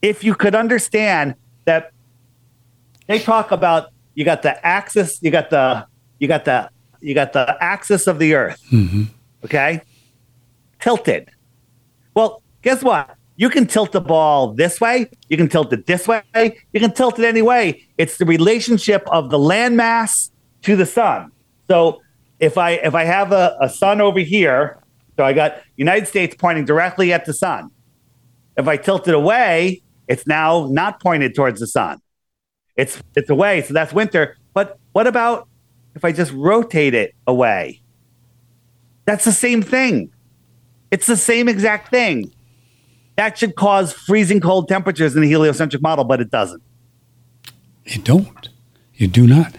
If you could understand that they talk about you got the axis, you got the you got the you got the axis of the earth. Mm-hmm. Okay? Tilted. Well, guess what? You can tilt the ball this way, you can tilt it this way, you can tilt it any way. It's the relationship of the landmass to the sun. So if I if I have a, a sun over here, so I got United States pointing directly at the sun. If I tilt it away, it's now not pointed towards the sun. It's it's away, so that's winter. But what about if I just rotate it away? That's the same thing. It's the same exact thing. That should cause freezing cold temperatures in the heliocentric model, but it doesn't. You don't. You do not.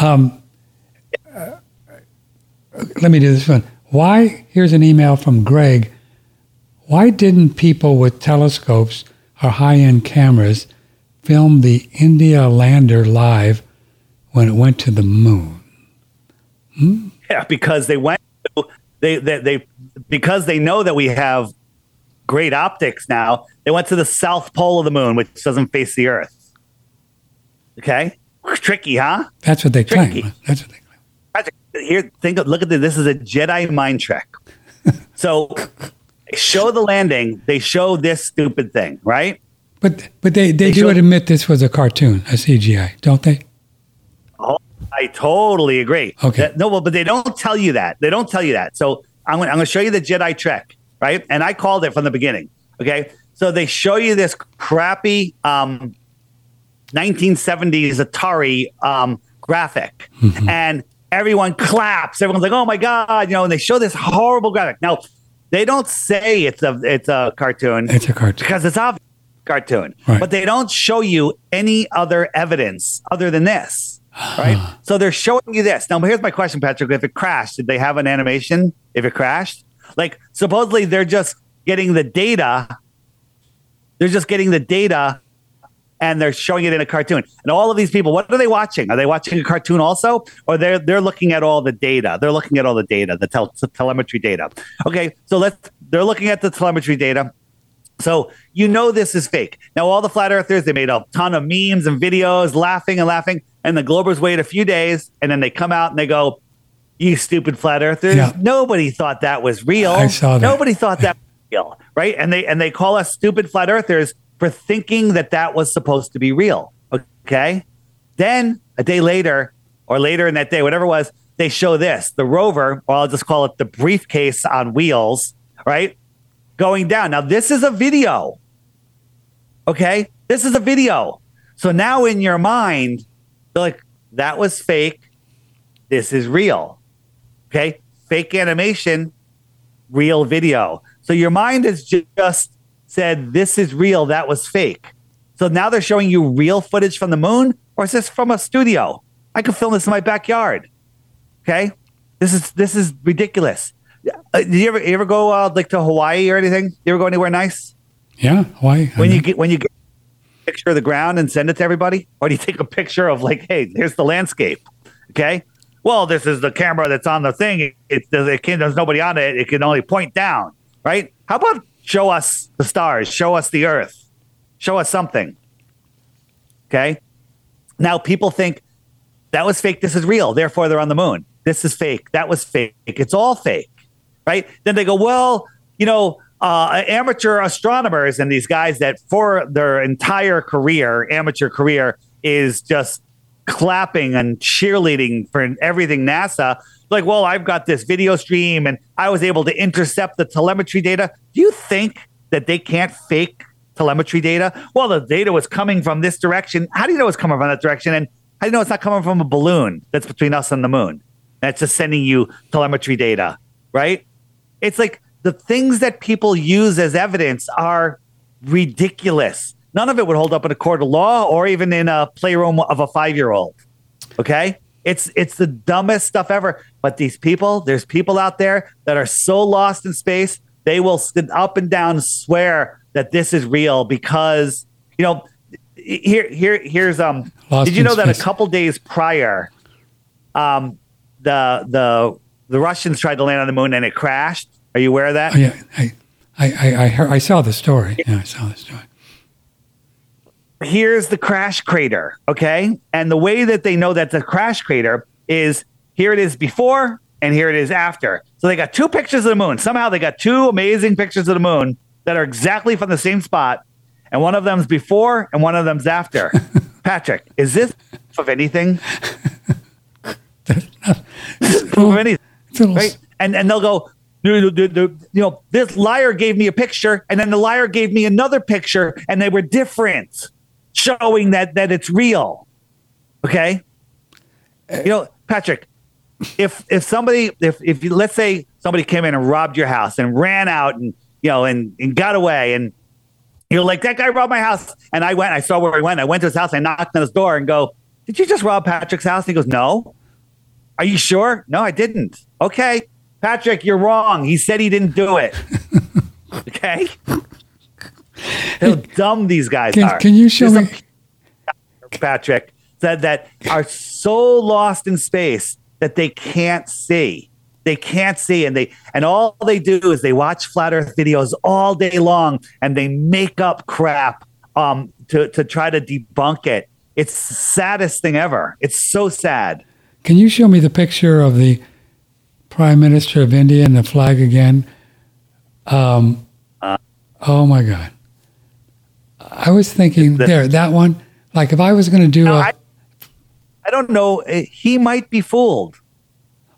Um, uh, let me do this one. Why? Here's an email from Greg. Why didn't people with telescopes or high end cameras filmed the India lander live when it went to the moon? Hmm? Yeah, because they went. They, they they because they know that we have great optics now. They went to the south pole of the moon, which doesn't face the Earth. Okay, tricky, huh? That's what they tricky. claim. That's what they claim. Here, think. Of, look at this. This is a Jedi mind trick. so, they show the landing. They show this stupid thing, right? But but they they, they do show, admit this was a cartoon, a CGI, don't they? Oh, I totally agree. Okay. That, no, well, but they don't tell you that. They don't tell you that. So I'm going I'm to show you the Jedi trick right? And I called it from the beginning. Okay. So they show you this crappy um, 1970s Atari um, graphic, mm-hmm. and everyone claps. Everyone's like, "Oh my god!" You know, and they show this horrible graphic. Now, they don't say it's a it's a cartoon. It's a cartoon because it's obvious cartoon, right. but they don't show you any other evidence other than this. Right. so they're showing you this. Now, here's my question, Patrick. If it crashed, did they have an animation? If it crashed, like supposedly they're just getting the data. They're just getting the data and they're showing it in a cartoon. And all of these people, what are they watching? Are they watching a cartoon also? Or they're they're looking at all the data. They're looking at all the data, the tel- telemetry data. Okay, so let's they're looking at the telemetry data. So you know this is fake. Now all the flat earthers, they made a ton of memes and videos laughing and laughing. And the Globers wait a few days and then they come out and they go, you stupid flat earthers. Yeah. Nobody thought that was real. I saw that. Nobody thought that was real, right? And they and they call us stupid flat earthers for thinking that that was supposed to be real. Okay? Then a day later or later in that day, whatever it was, they show this, the rover, or I'll just call it the briefcase on wheels, right? Going down. Now this is a video. Okay? This is a video. So now in your mind, they're like, that was fake. This is real. Okay. Fake animation, real video. So your mind is just said, this is real. That was fake. So now they're showing you real footage from the moon, or is this from a studio? I could film this in my backyard. Okay. This is this is ridiculous. Uh, did you ever you ever go uh, like to Hawaii or anything? You ever go anywhere nice? Yeah, Hawaii. When you get when you get a picture of the ground and send it to everybody, or do you take a picture of like, hey, here's the landscape? Okay, well, this is the camera that's on the thing. It, it, it can, there's nobody on it. It can only point down, right? How about show us the stars, show us the earth, show us something. Okay. Now people think that was fake. This is real. Therefore, they're on the moon. This is fake. That was fake. It's all fake, right? Then they go, well, you know, uh, amateur astronomers and these guys that for their entire career, amateur career, is just clapping and cheerleading for everything NASA. Like, well, I've got this video stream and I was able to intercept the telemetry data. Do you think that they can't fake telemetry data? Well, the data was coming from this direction. How do you know it's coming from that direction? And how do you know it's not coming from a balloon that's between us and the moon? That's just sending you telemetry data. right? It's like the things that people use as evidence are ridiculous. None of it would hold up in a court of law or even in a playroom of a five year old. Okay. It's it's the dumbest stuff ever. But these people, there's people out there that are so lost in space, they will stand up and down swear that this is real because you know here here here's um Lost did you know that a couple days prior um the the the Russians tried to land on the moon and it crashed. Are you aware of that? Oh, yeah, I, I, I, I, heard, I saw the story. Yeah, I saw the story. Here's the crash crater, okay? And the way that they know that the crash crater is here it is before and here it is after. So they got two pictures of the moon. Somehow they got two amazing pictures of the moon that are exactly from the same spot, and one of them's before and one of them's after. Patrick, is this of anything? Of anything, It's a little, right? And and they'll go. "No, no, no, no, You know, this liar gave me a picture, and then the liar gave me another picture, and they were different, showing that that it's real. Okay, you know, Patrick, if if somebody if if you let's say somebody came in and robbed your house and ran out and you know and, and got away and you're like that guy robbed my house. And I went I saw where he went. I went to his house. I knocked on his door and go did you just rob Patrick's house? And he goes no. Are you sure? No I didn't. Okay Patrick you're wrong. He said he didn't do it. Okay how dumb these guys Can- are can you show There's me- Patrick said that are so lost in space that they can't see. They can't see, and they and all they do is they watch flat Earth videos all day long, and they make up crap um, to to try to debunk it. It's the saddest thing ever. It's so sad. Can you show me the picture of the Prime Minister of India and the flag again? Um, oh my God. I was thinking The- there, that one. Like if I was going to do No, a, I, I don't know. Eh, He might be fooled.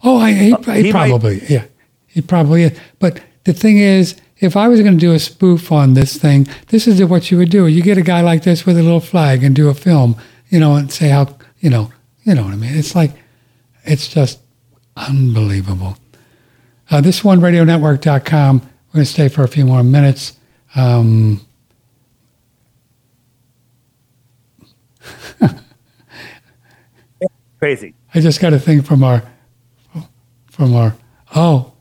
oh, I, he, he, he might- probably, yeah, he probably is. But the thing is, if I was going to do a spoof on this thing, this is what you would do. You get a guy like this with a little flag and do a film, you know, and say how, you know, you know what I mean? It's like, it's just unbelievable. Uh, this one, radionetwork.com. We're going to stay for a few more minutes. Um, Crazy. I just got a thing from our, from our, oh,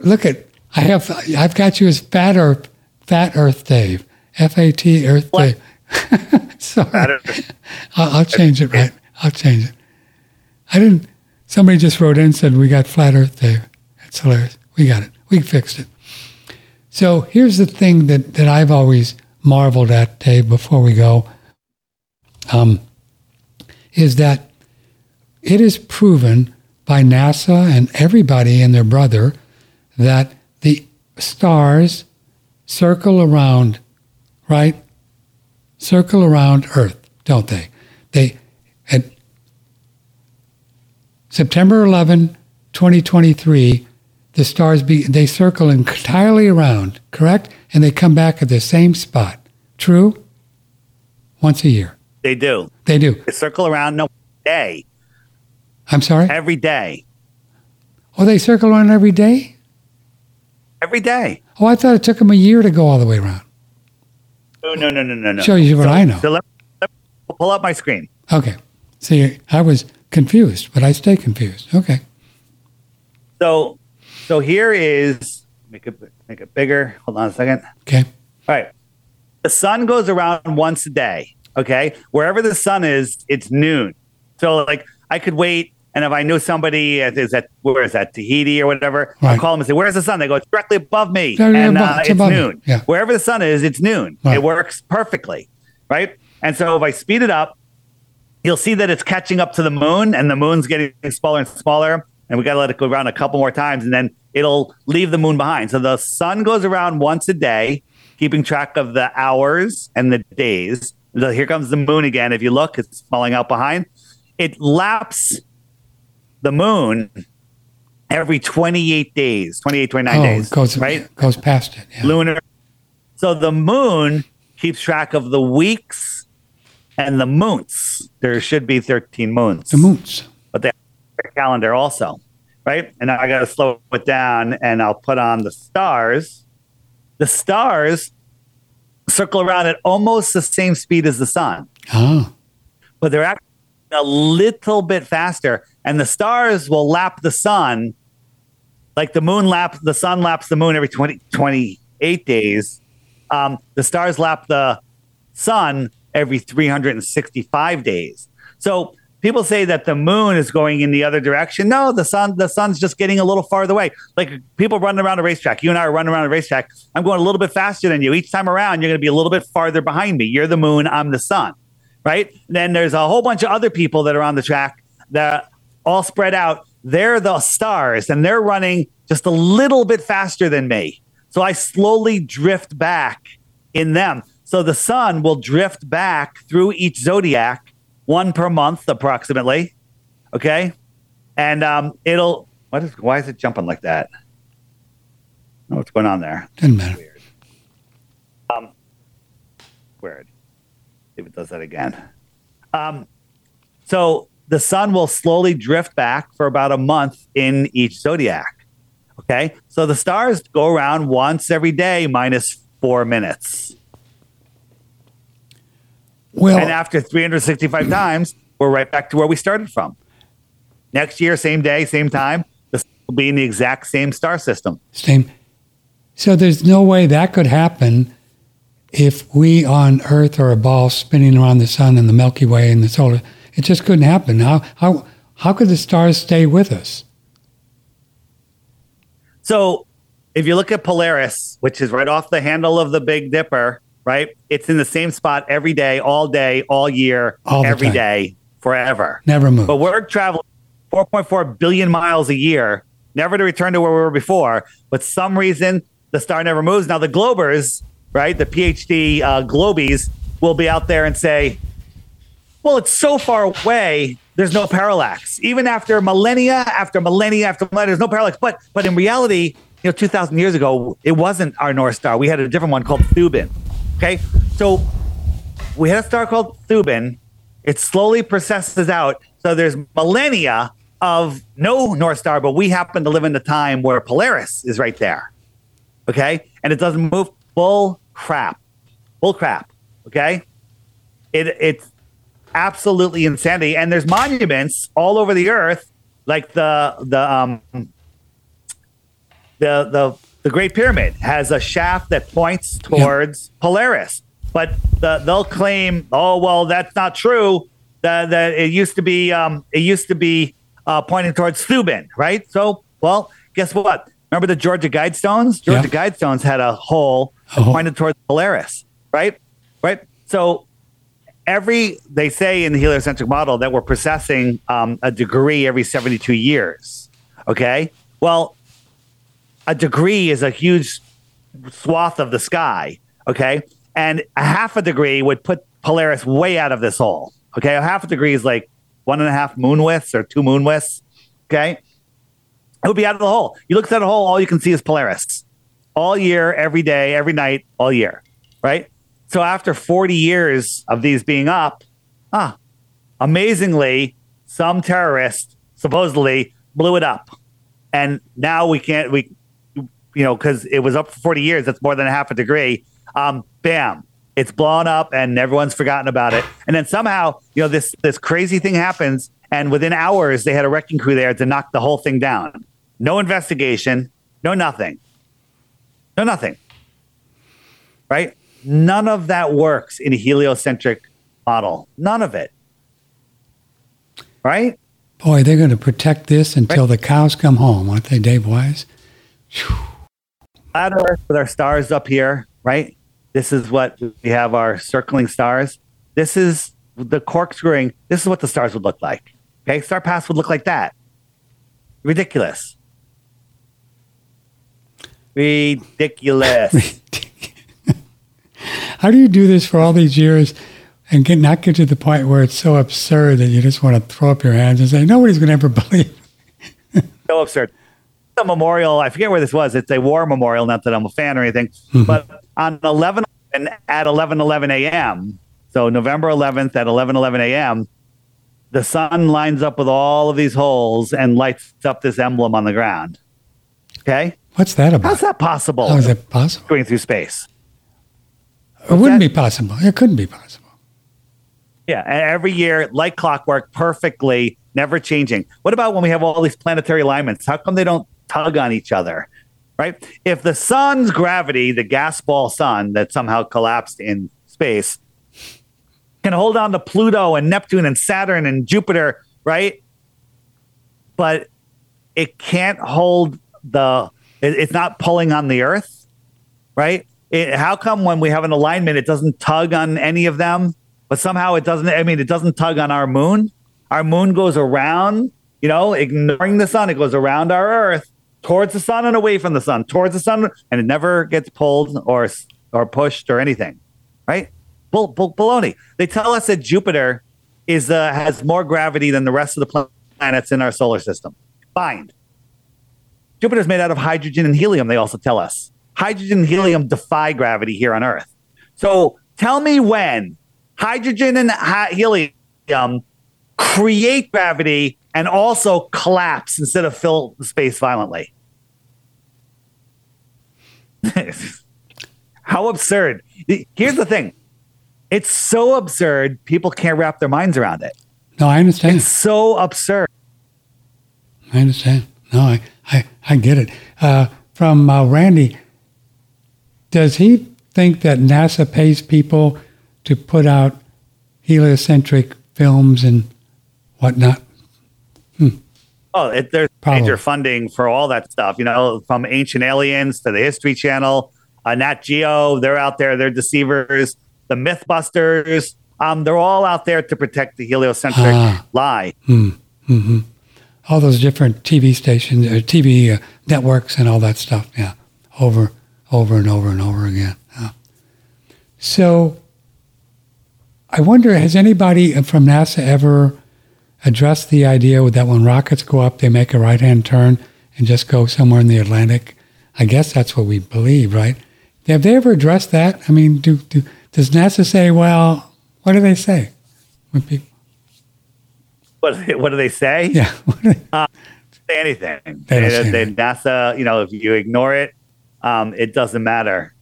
look at, I have, I've got you as Fat Earth, Fat Earth Dave, F A T Earth What? Dave. Sorry. I'll, I'll change it, right? I'll change it. I didn't, somebody just wrote in and said, we got Flat Earth Dave. That's hilarious. We got it. We fixed it. So here's the thing that, that I've always marveled at, Dave, before we go, um, is that it is proven by NASA and everybody and their brother that the stars circle around, right? Circle around Earth, don't they? They at September 11, 2023, the stars be they circle entirely around, correct? And they come back at the same spot. True? Once a year. They do. They do. They circle around no day, I'm sorry? every day, Oh, they circle around every day? every day. Oh, I thought it took them a year to go all the way around. No, no, no, no, no, no. Shows you what So- I know. So let, let me pull up my screen. Okay. See, I was confused, but I stay confused. Okay. So, so here is make it make it bigger. Hold on a second. Okay. All right. The sun goes around once a day. Okay. Wherever the sun is, it's noon. So like I could wait. And if I knew somebody is at where is that Tahiti or whatever, I'll call them and say, "Where's the sun?" They go, "It's directly above me," Directly and above- uh, it's it's above noon. Yeah. Wherever the sun is, it's noon. Right. It works perfectly, right? And so if I speed it up, you'll see that it's catching up to the moon, and the moon's getting smaller and smaller. And we got to let it go around a couple more times, and then it'll leave the moon behind. So the sun goes around once a day, keeping track of the hours and the days. So here comes the moon again. If you look, it's falling out behind. It laps the moon every 28 days, 28, 29 oh, days, goes right? goes past it. Yeah. lunar. So the moon keeps track of the weeks and the moons. There should be 13 moons. The moons. But they have a calendar also. right? And I got to slow it down and I'll put on the stars. The stars circle around at almost the same speed as the sun, Oh, but they're actually a little bit faster. And the stars will lap the sun like the moon laps, the sun laps the moon every 20, 28 days. Um, the stars lap the sun every 365 days. So people say that the moon is going in the other direction. No, the sun, the sun's just getting a little farther away. Like people running around a racetrack. You and I are running around a racetrack. I'm going a little bit faster than you. Each time around, you're going to be a little bit farther behind me. You're the moon. I'm the sun. Right. then there's a whole bunch of other people that are on the track that all spread out. They're the stars and they're running just a little bit faster than me. So I slowly drift back in them. So the sun will drift back through each zodiac, one per month approximately. Okay. And um, it'll, what is, why is it jumping like that? Know what's going on there. doesn't matter. Weird. See if it does that again. Um, so the sun will slowly drift back for about a month in each zodiac. Okay. So the stars go around once every day minus four minutes. Well, And after 365 times, we're right back to where we started from. Next year, same day, same time, this will be in the exact same star system. same. So there's no way that could happen if we on Earth are a ball spinning around the sun and the Milky Way and the solar. It just couldn't happen. How how how could the stars stay with us? So if you look at Polaris, which is right off the handle of the Big Dipper, right? It's in the same spot every day, all day, all year, All every time. day, forever. Never move. But we're traveling 4.4 billion miles a year, never to return to where we were before. But some reason the star never moves. Now the Globers, right, the PhD uh, Globies, will be out there and say, "Well, it's so far away. There's no parallax. Even after millennia, after millennia, after millennia, there's no parallax." But but in reality, you know, 2,000 years ago, it wasn't our North Star. We had a different one called Thuban. Okay, so we had a star called Thuban. It slowly processes out. So there's millennia of no North Star, but we happen to live in the time where Polaris is right there. Okay. And it doesn't move. Bull crap. Bull crap. Okay. It, it's absolutely insanity. And there's monuments all over the earth, like the, the, um, the, the, the Great Pyramid has a shaft that points towards Polaris, but the, they'll claim, oh well, that's not true. That that it used to be, um, it used to be uh, pointing towards Thuban, right? So, well, guess what? Remember the Georgia Guidestones? Georgia Yeah. Guidestones had a hole Oh. pointed towards Polaris, right? Right. So every they say in the heliocentric model that we're processing um, a degree every 72 years. Okay. Well, a degree is a huge swath of the sky. Okay. And a half a degree would put Polaris way out of this hole. Okay. A half a degree is like one and a half moon widths or two moon widths. Okay. It would be out of the hole. You look at the hole, all you can see is Polaris all year, every day, every night, all year. Right. So after 40 years of these being up, ah, amazingly, some terrorist supposedly blew it up. And now we can't, we, you know, because it was up for 40 years, that's more than a half a degree. Um, bam, it's blown up and everyone's forgotten about it. And then somehow, you know, this this crazy thing happens, and within hours they had a wrecking crew there to knock the whole thing down. No investigation, no nothing. No nothing. Right? None of that works in a heliocentric model. None of it. Right? Boy, they're going to protect this until the cows come home, aren't they, Dave Weiss? Flat Earth with our stars up here, right? This is what we have our circling stars. This is the corkscrewing. This is what the stars would look like. Okay, star paths would look like that. Ridiculous. Ridiculous. How do you do this for all these years and get not get to the point where it's so absurd that you just want to throw up your hands and say nobody's going to ever believe? so absurd. The memorial, I forget where this was. It's a war memorial, not that I'm a fan or anything, mm-hmm. but on 11 and at 11 11 a.m., so November 11th at 11 11 a.m., the sun lines up with all of these holes and lights up this emblem on the ground. Okay, What's that about? how's that possible? How is that possible? going through space? It wouldn't that? be possible. It couldn't be possible. Yeah, and every year, like clockwork, perfectly, never changing. What about when we have all these planetary alignments? How come they don't tug on each other? Right? If the sun's gravity, the gas ball sun that somehow collapsed in space, can hold on to Pluto and Neptune and Saturn and Jupiter, right? But it can't hold the, it- it's not pulling on the Earth, right? It, how come when we have an alignment, it doesn't tug on any of them? but somehow it doesn't i mean it doesn't tug on our moon our moon goes around you know ignoring the sun it goes around our earth towards the sun and away from the sun towards the sun and it never gets pulled or or pushed or anything right? Bull, bull, baloney. They tell us that jupiter is uh, has more gravity than the rest of the planets in our solar system. Fine jupiter's made out of hydrogen and helium they also tell us. Hydrogen and helium defy gravity here on earth. So tell me when hydrogen and helium create gravity and also collapse instead of fill space violently. How absurd. Here's the thing it's so absurd, people can't wrap their minds around it. No, I understand. It's so absurd. I understand. No, I, I, I get it. Uh, from uh, Randy, does he think that NASA pays people to put out heliocentric films and whatnot? Oh, it, there's major funding for all that stuff, you know, from Ancient Aliens to the History Channel, uh, Nat Geo. They're out there. They're deceivers. The Mythbusters. Um, they're all out there to protect the heliocentric Ah. lie. All those different TV stations, uh, TV uh, networks, and all that stuff. Yeah, over, over and over and over again. Yeah. So, I wonder, has anybody from NASA ever addressed the idea that when rockets go up, they make a right-hand turn and just go somewhere in the Atlantic? I guess that's what we believe, right? Have they ever addressed that? I mean, do, do does NASA say, well, what do they say? When people, What, what do they say? yeah, do Say anything. They they- anything. NASA, you know, if you ignore it, um, it doesn't matter.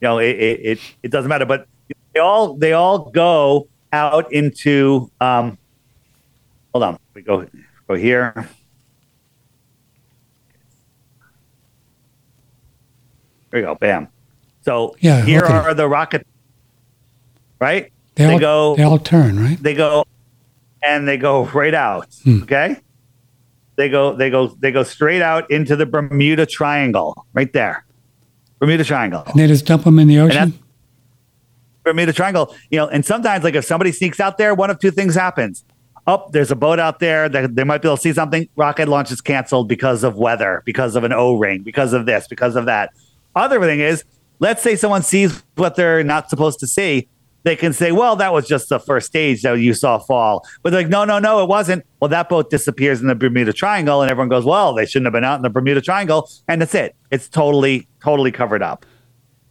You know, it, it, it, it doesn't matter. But they all they all go out into um, hold on. We go go here. There you go. Bam. So Yeah, here okay. are the rocket right? they, They all, go- they all turn, right? they go and they go right out. Hmm. Okay. They go, they go, they go straight out into the Bermuda Triangle, right there. Bermuda Triangle. And they just dump them in the ocean? Bermuda Triangle, you know, and sometimes like if somebody sneaks out there, one of two things happens. Oh, there's a boat out there that they might be able to see something. Rocket launch is canceled because of weather, because of an O-ring, because of this, because of that. Other thing is, let's say someone sees what they're not supposed to see. They can say, well, that was just the first stage that you saw fall. But they're like, no, no, no, it wasn't. Well, that boat disappears in the Bermuda Triangle, and everyone goes, well, they shouldn't have been out in the Bermuda Triangle. And that's it. It's totally, totally covered up.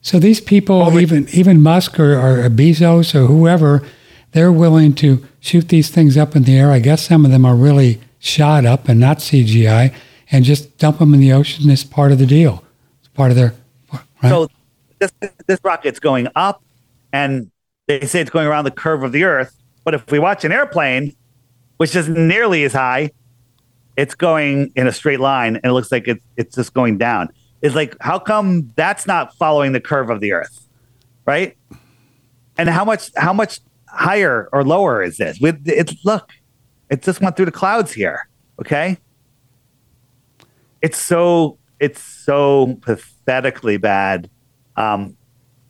So these people, even even Musk or, or Bezos or whoever, they're willing to shoot these things up in the air. I guess some of them are really shot up and not CGI, and just dump them in the ocean as part of the deal. It's part of their right. So this this rocket's going up, and they say it's going around the curve of the Earth. But if we watch an airplane, which isn't nearly as high, it's going in a straight line, and it looks like it's it's just going down. It's like how come that's not following the curve of the Earth, right? And how much how much higher or lower is this? With it's look, it just went through the clouds here. Okay, it's so it's so pathetically bad. Um,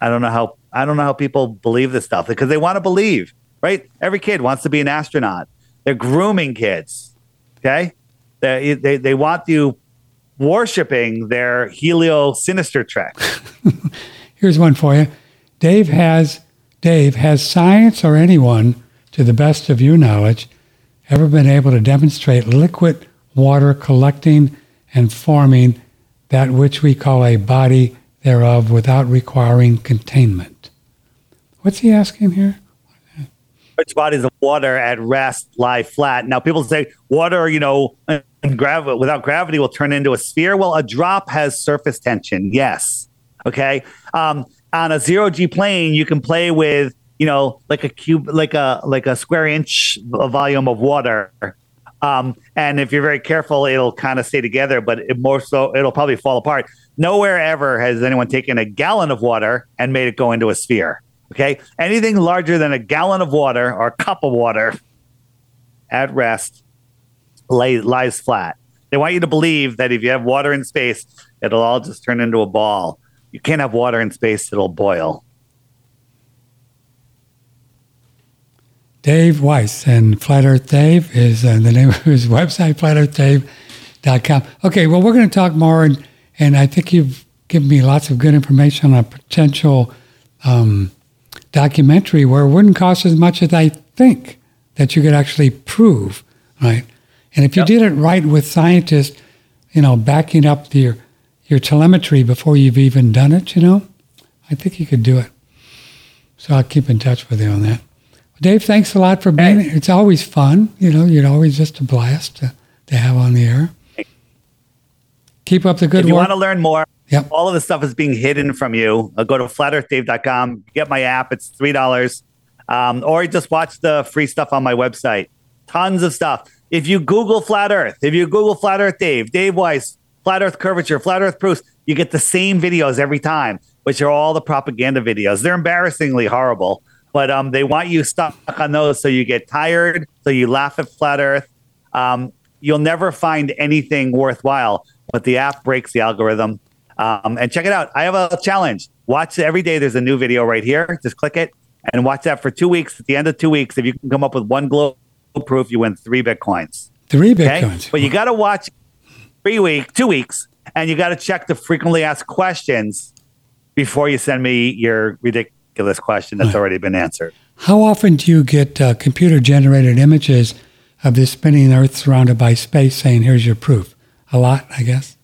I don't know how I don't know how people believe this stuff because they want to believe, right? Every kid wants to be an astronaut. They're grooming kids. Okay, they they, they want you worshiping their helio sinister trick. Here's one for you. Dave has Dave has science or anyone, to the best of your knowledge, ever been able to demonstrate liquid water collecting and forming that which we call a body thereof without requiring containment? What's he asking here? Which bodies of water at rest lie flat. Now, people say water, you know, grav- without gravity will turn into a sphere. Well, a drop has surface tension. Yes. Okay. Um, on a zero G plane, you can play with, you know, like a cube, like a like a square inch volume of water. Um, and if you're very careful, it'll kind of stay together, but it more so it'll probably fall apart. Nowhere ever has anyone taken a gallon of water and made it go into a sphere. Okay. Anything larger than a gallon of water or a cup of water at rest lay, lies flat. They want you to believe that if you have water in space, it'll all just turn into a ball. You can't have water in space, it'll boil. Dave Weiss and Flat Earth Dave is uh, the name of his website, flatearthdave.com. Okay, well, we're going to talk more, and, and I think you've given me lots of good information on a potential um, documentary where it wouldn't cost as much as I think that you could actually prove, right? And if you yep. did it right with scientists, you know, backing up your your telemetry before you've even done it, you know, I think you could do it. So I'll keep in touch with you on that. Dave, thanks a lot for being. Hey. It's always fun, you know. You're always just a blast to, to have on the air. Keep up the good work. if you work. want to learn more, Yep. All of the stuff is being hidden from you. Uh, go to flatearthdave.com, get my app. It's $3. Um, or just watch the free stuff on my website. Tons of stuff. If you Google Flat Earth, if you Google Flat Earth Dave, Dave Weiss, Flat Earth Curvature, Flat Earth proofs. You get the same videos every time, which are all the propaganda videos. They're embarrassingly horrible, but um, they want you stuck on those so you get tired, so you laugh at Flat Earth. Um, you'll never find anything worthwhile, but the app breaks the algorithm. Um, and check it out. I have a challenge. Watch every day. There's a new video right here. Just click it and watch that for two weeks. At the end of two weeks, if you can come up with one glow proof, you win three bitcoins. Three bitcoins. Okay? But you got to watch three week, two weeks, and you got to check the frequently asked questions before you send me your ridiculous question that's already been answered. How often do you get uh, computer generated images of this spinning Earth surrounded by space saying, "Here's your proof"? A lot, I guess.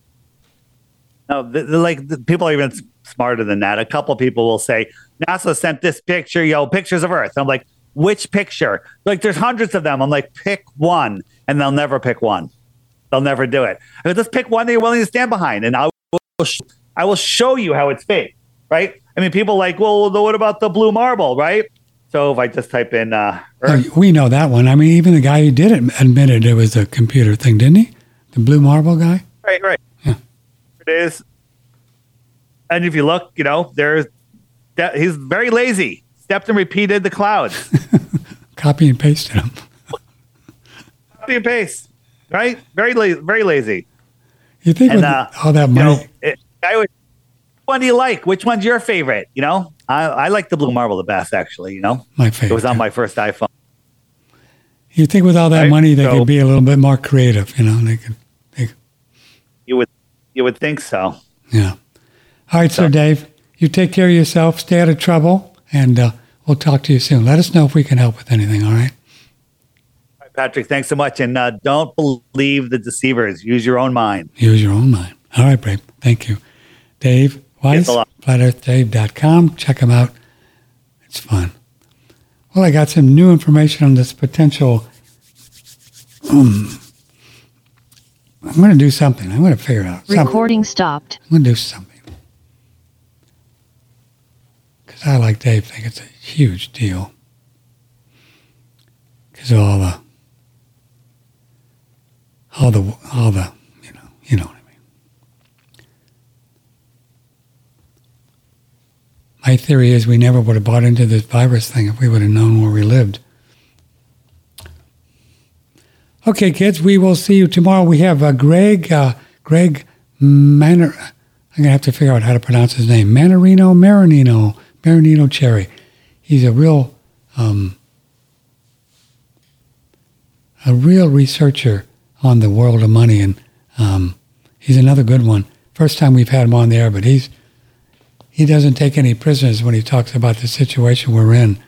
No, the, the, like the, people are even smarter than that. A couple people will say NASA sent this picture, yo, pictures of Earth. I'm like, which picture? Like, there's hundreds of them. I'm like, pick one, and they'll never pick one. They'll never do it. I just pick one that you're willing to stand behind, and I will, sh- I will show you how it's fake. Right? I mean, people like, well, what about the blue marble? Right? So if I just type in, uh, oh, we know that one. I mean, even the guy who did it admitted it was a computer thing, didn't he? The blue marble guy. Right, right it is. And if you look, you know, there's that he's very lazy. Stepped and repeated the clouds. Copy and pasted them. Copy and paste. Right? Very lazy. Very lazy. You think and, with uh, all that money? You know, it, I would, which one do you like? Which one's your favorite? You know, I, I like the blue marble the best, actually. You know, my favorite. It was on my first iPhone. You think with all that right? money, they so, could be a little bit more creative. You know, they could. They, you would you would think so. Yeah. All right, so, Dave, you take care of yourself, stay out of trouble, and uh, we'll talk to you soon. Let us know if we can help with anything, all right? All right Patrick, thanks so much. And uh, don't believe the deceivers. Use your own mind. Use your own mind. All right, Brave. Thank you. Dave Weiss, flatearthdave.com. Check him out. It's fun. Well, I got some new information on this potential um, I'm going to do something. I'm going to figure out. Something. Recording stopped. I'm going to do something. Because I, like Dave, think it's a huge deal. Because of all the, all the, all the, you know, you know what I mean. My theory is we never would have bought into this virus thing if we would have known where we lived. Okay, kids, we will see you tomorrow. We have uh, Greg, uh, Greg Manor. I'm to have to figure out how to pronounce his name. Manarino, Marinino, Marinino Cherry. He's a real, um, a real researcher on the world of money, and um, he's another good one. First time we've had him on the air, but he's he doesn't take any prisoners when he talks about the situation we're in.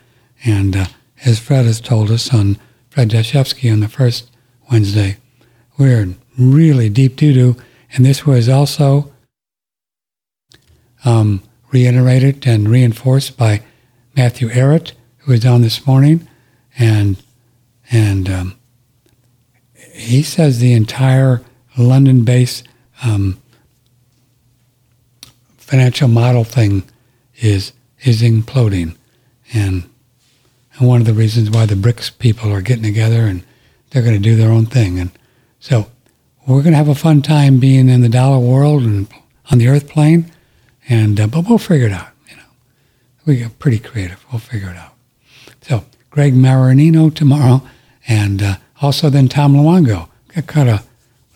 And uh, as Fred has told us on Fred Dashevsky on the first Wednesday. We're really deep doo doo. And this was also um, reiterated and reinforced by Matthew Ehret, who was on this morning. And and um, he says the entire London-based um, financial model thing is is imploding, and and one of the reasons why the BRICS people are getting together and they're going to do their own thing, and so we're going to have a fun time being in the dollar world and on the earth plane, and uh, but we'll figure it out. You know, we get pretty creative. We'll figure it out. So Greg Maranino tomorrow, and uh, also then Tom Luongo. Got kind of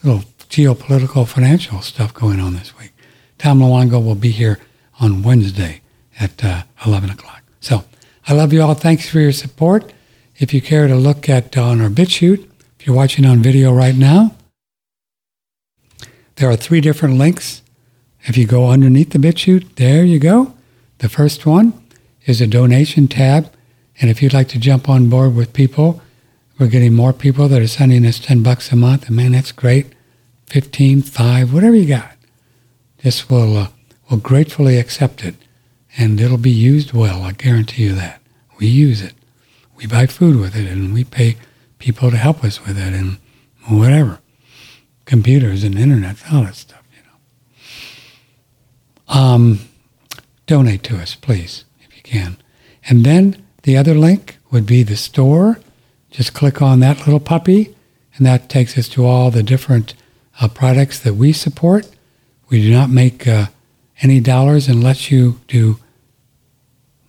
little geopolitical financial stuff going on this week. Tom Luongo will be here on Wednesday at uh, 11 o'clock. So I love you all. Thanks for your support. If you care to look at uh, on our BitChute, if you're watching on video right now, there are three different links. If you go underneath the BitChute, there you go. The first one is a donation tab. And if you'd like to jump on board with people, we're getting more people that are sending us 10 bucks a month. And man, that's great. 15, 5, whatever you got. Just will uh, will gratefully accept it. And it'll be used well. I guarantee you that. We use it. We buy food with it and we pay people to help us with it and whatever computers and internet, all that stuff, you know. Um, donate to us, please, if you can. And then the other link would be the store. Just click on that little puppy, and that takes us to all the different uh, products that we support. We do not make uh, any dollars unless you do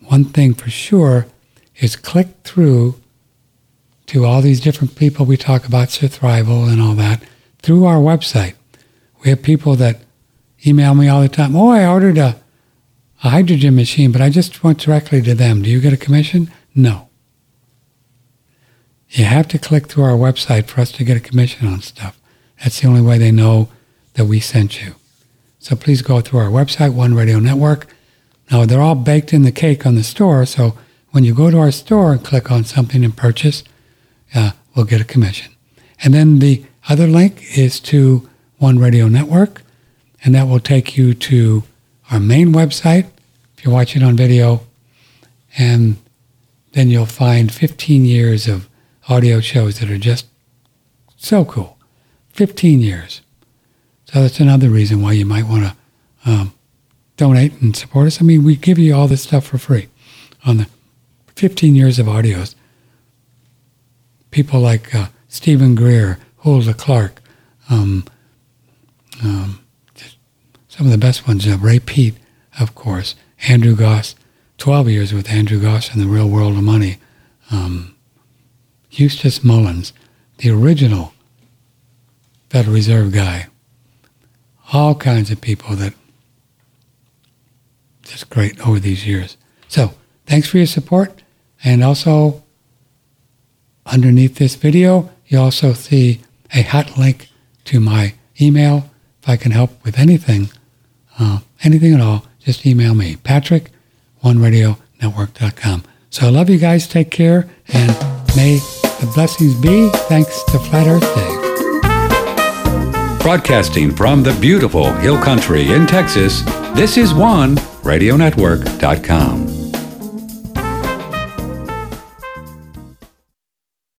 one thing for sure is click through to all these different people we talk about, survival and all that through our website. We have people that email me all the time. Oh, I ordered a, a hydrogen machine, but I just went directly to them. Do you get a commission? No. You have to click through our website for us to get a commission on stuff. That's the only way they know that we sent you. So please go through our website, One Radio Network. Now, they're all baked in the cake on the store, so when you go to our store and click on something and purchase, uh, we'll get a commission. And then the other link is to One Radio Network, and that will take you to our main website if you're watching on video. And then you'll find 15 years of audio shows that are just so cool. 15 years. So that's another reason why you might want to um, donate and support us. I mean, we give you all this stuff for free on the 15 years of audios. People like uh, Steven Greer, Hulda Clark, um, um, some of the best ones, uh, Ray Peat, of course, Andrew Gause, 12 years with Andrew Gause and the real world of money, um, Eustace Mullins, the original Federal Reserve guy, all kinds of people that just great over these years. So thanks for your support. And also underneath this video, you also see a hot link to my email. If I can help with anything, uh, anything at all, just email me, Patrick, OneRadioNetwork.com. So I love you guys. Take care. And may the blessings be. Thanks to Flat Earth Dave. Broadcasting from the beautiful Hill Country in Texas, this is one OneRadioNetwork.com.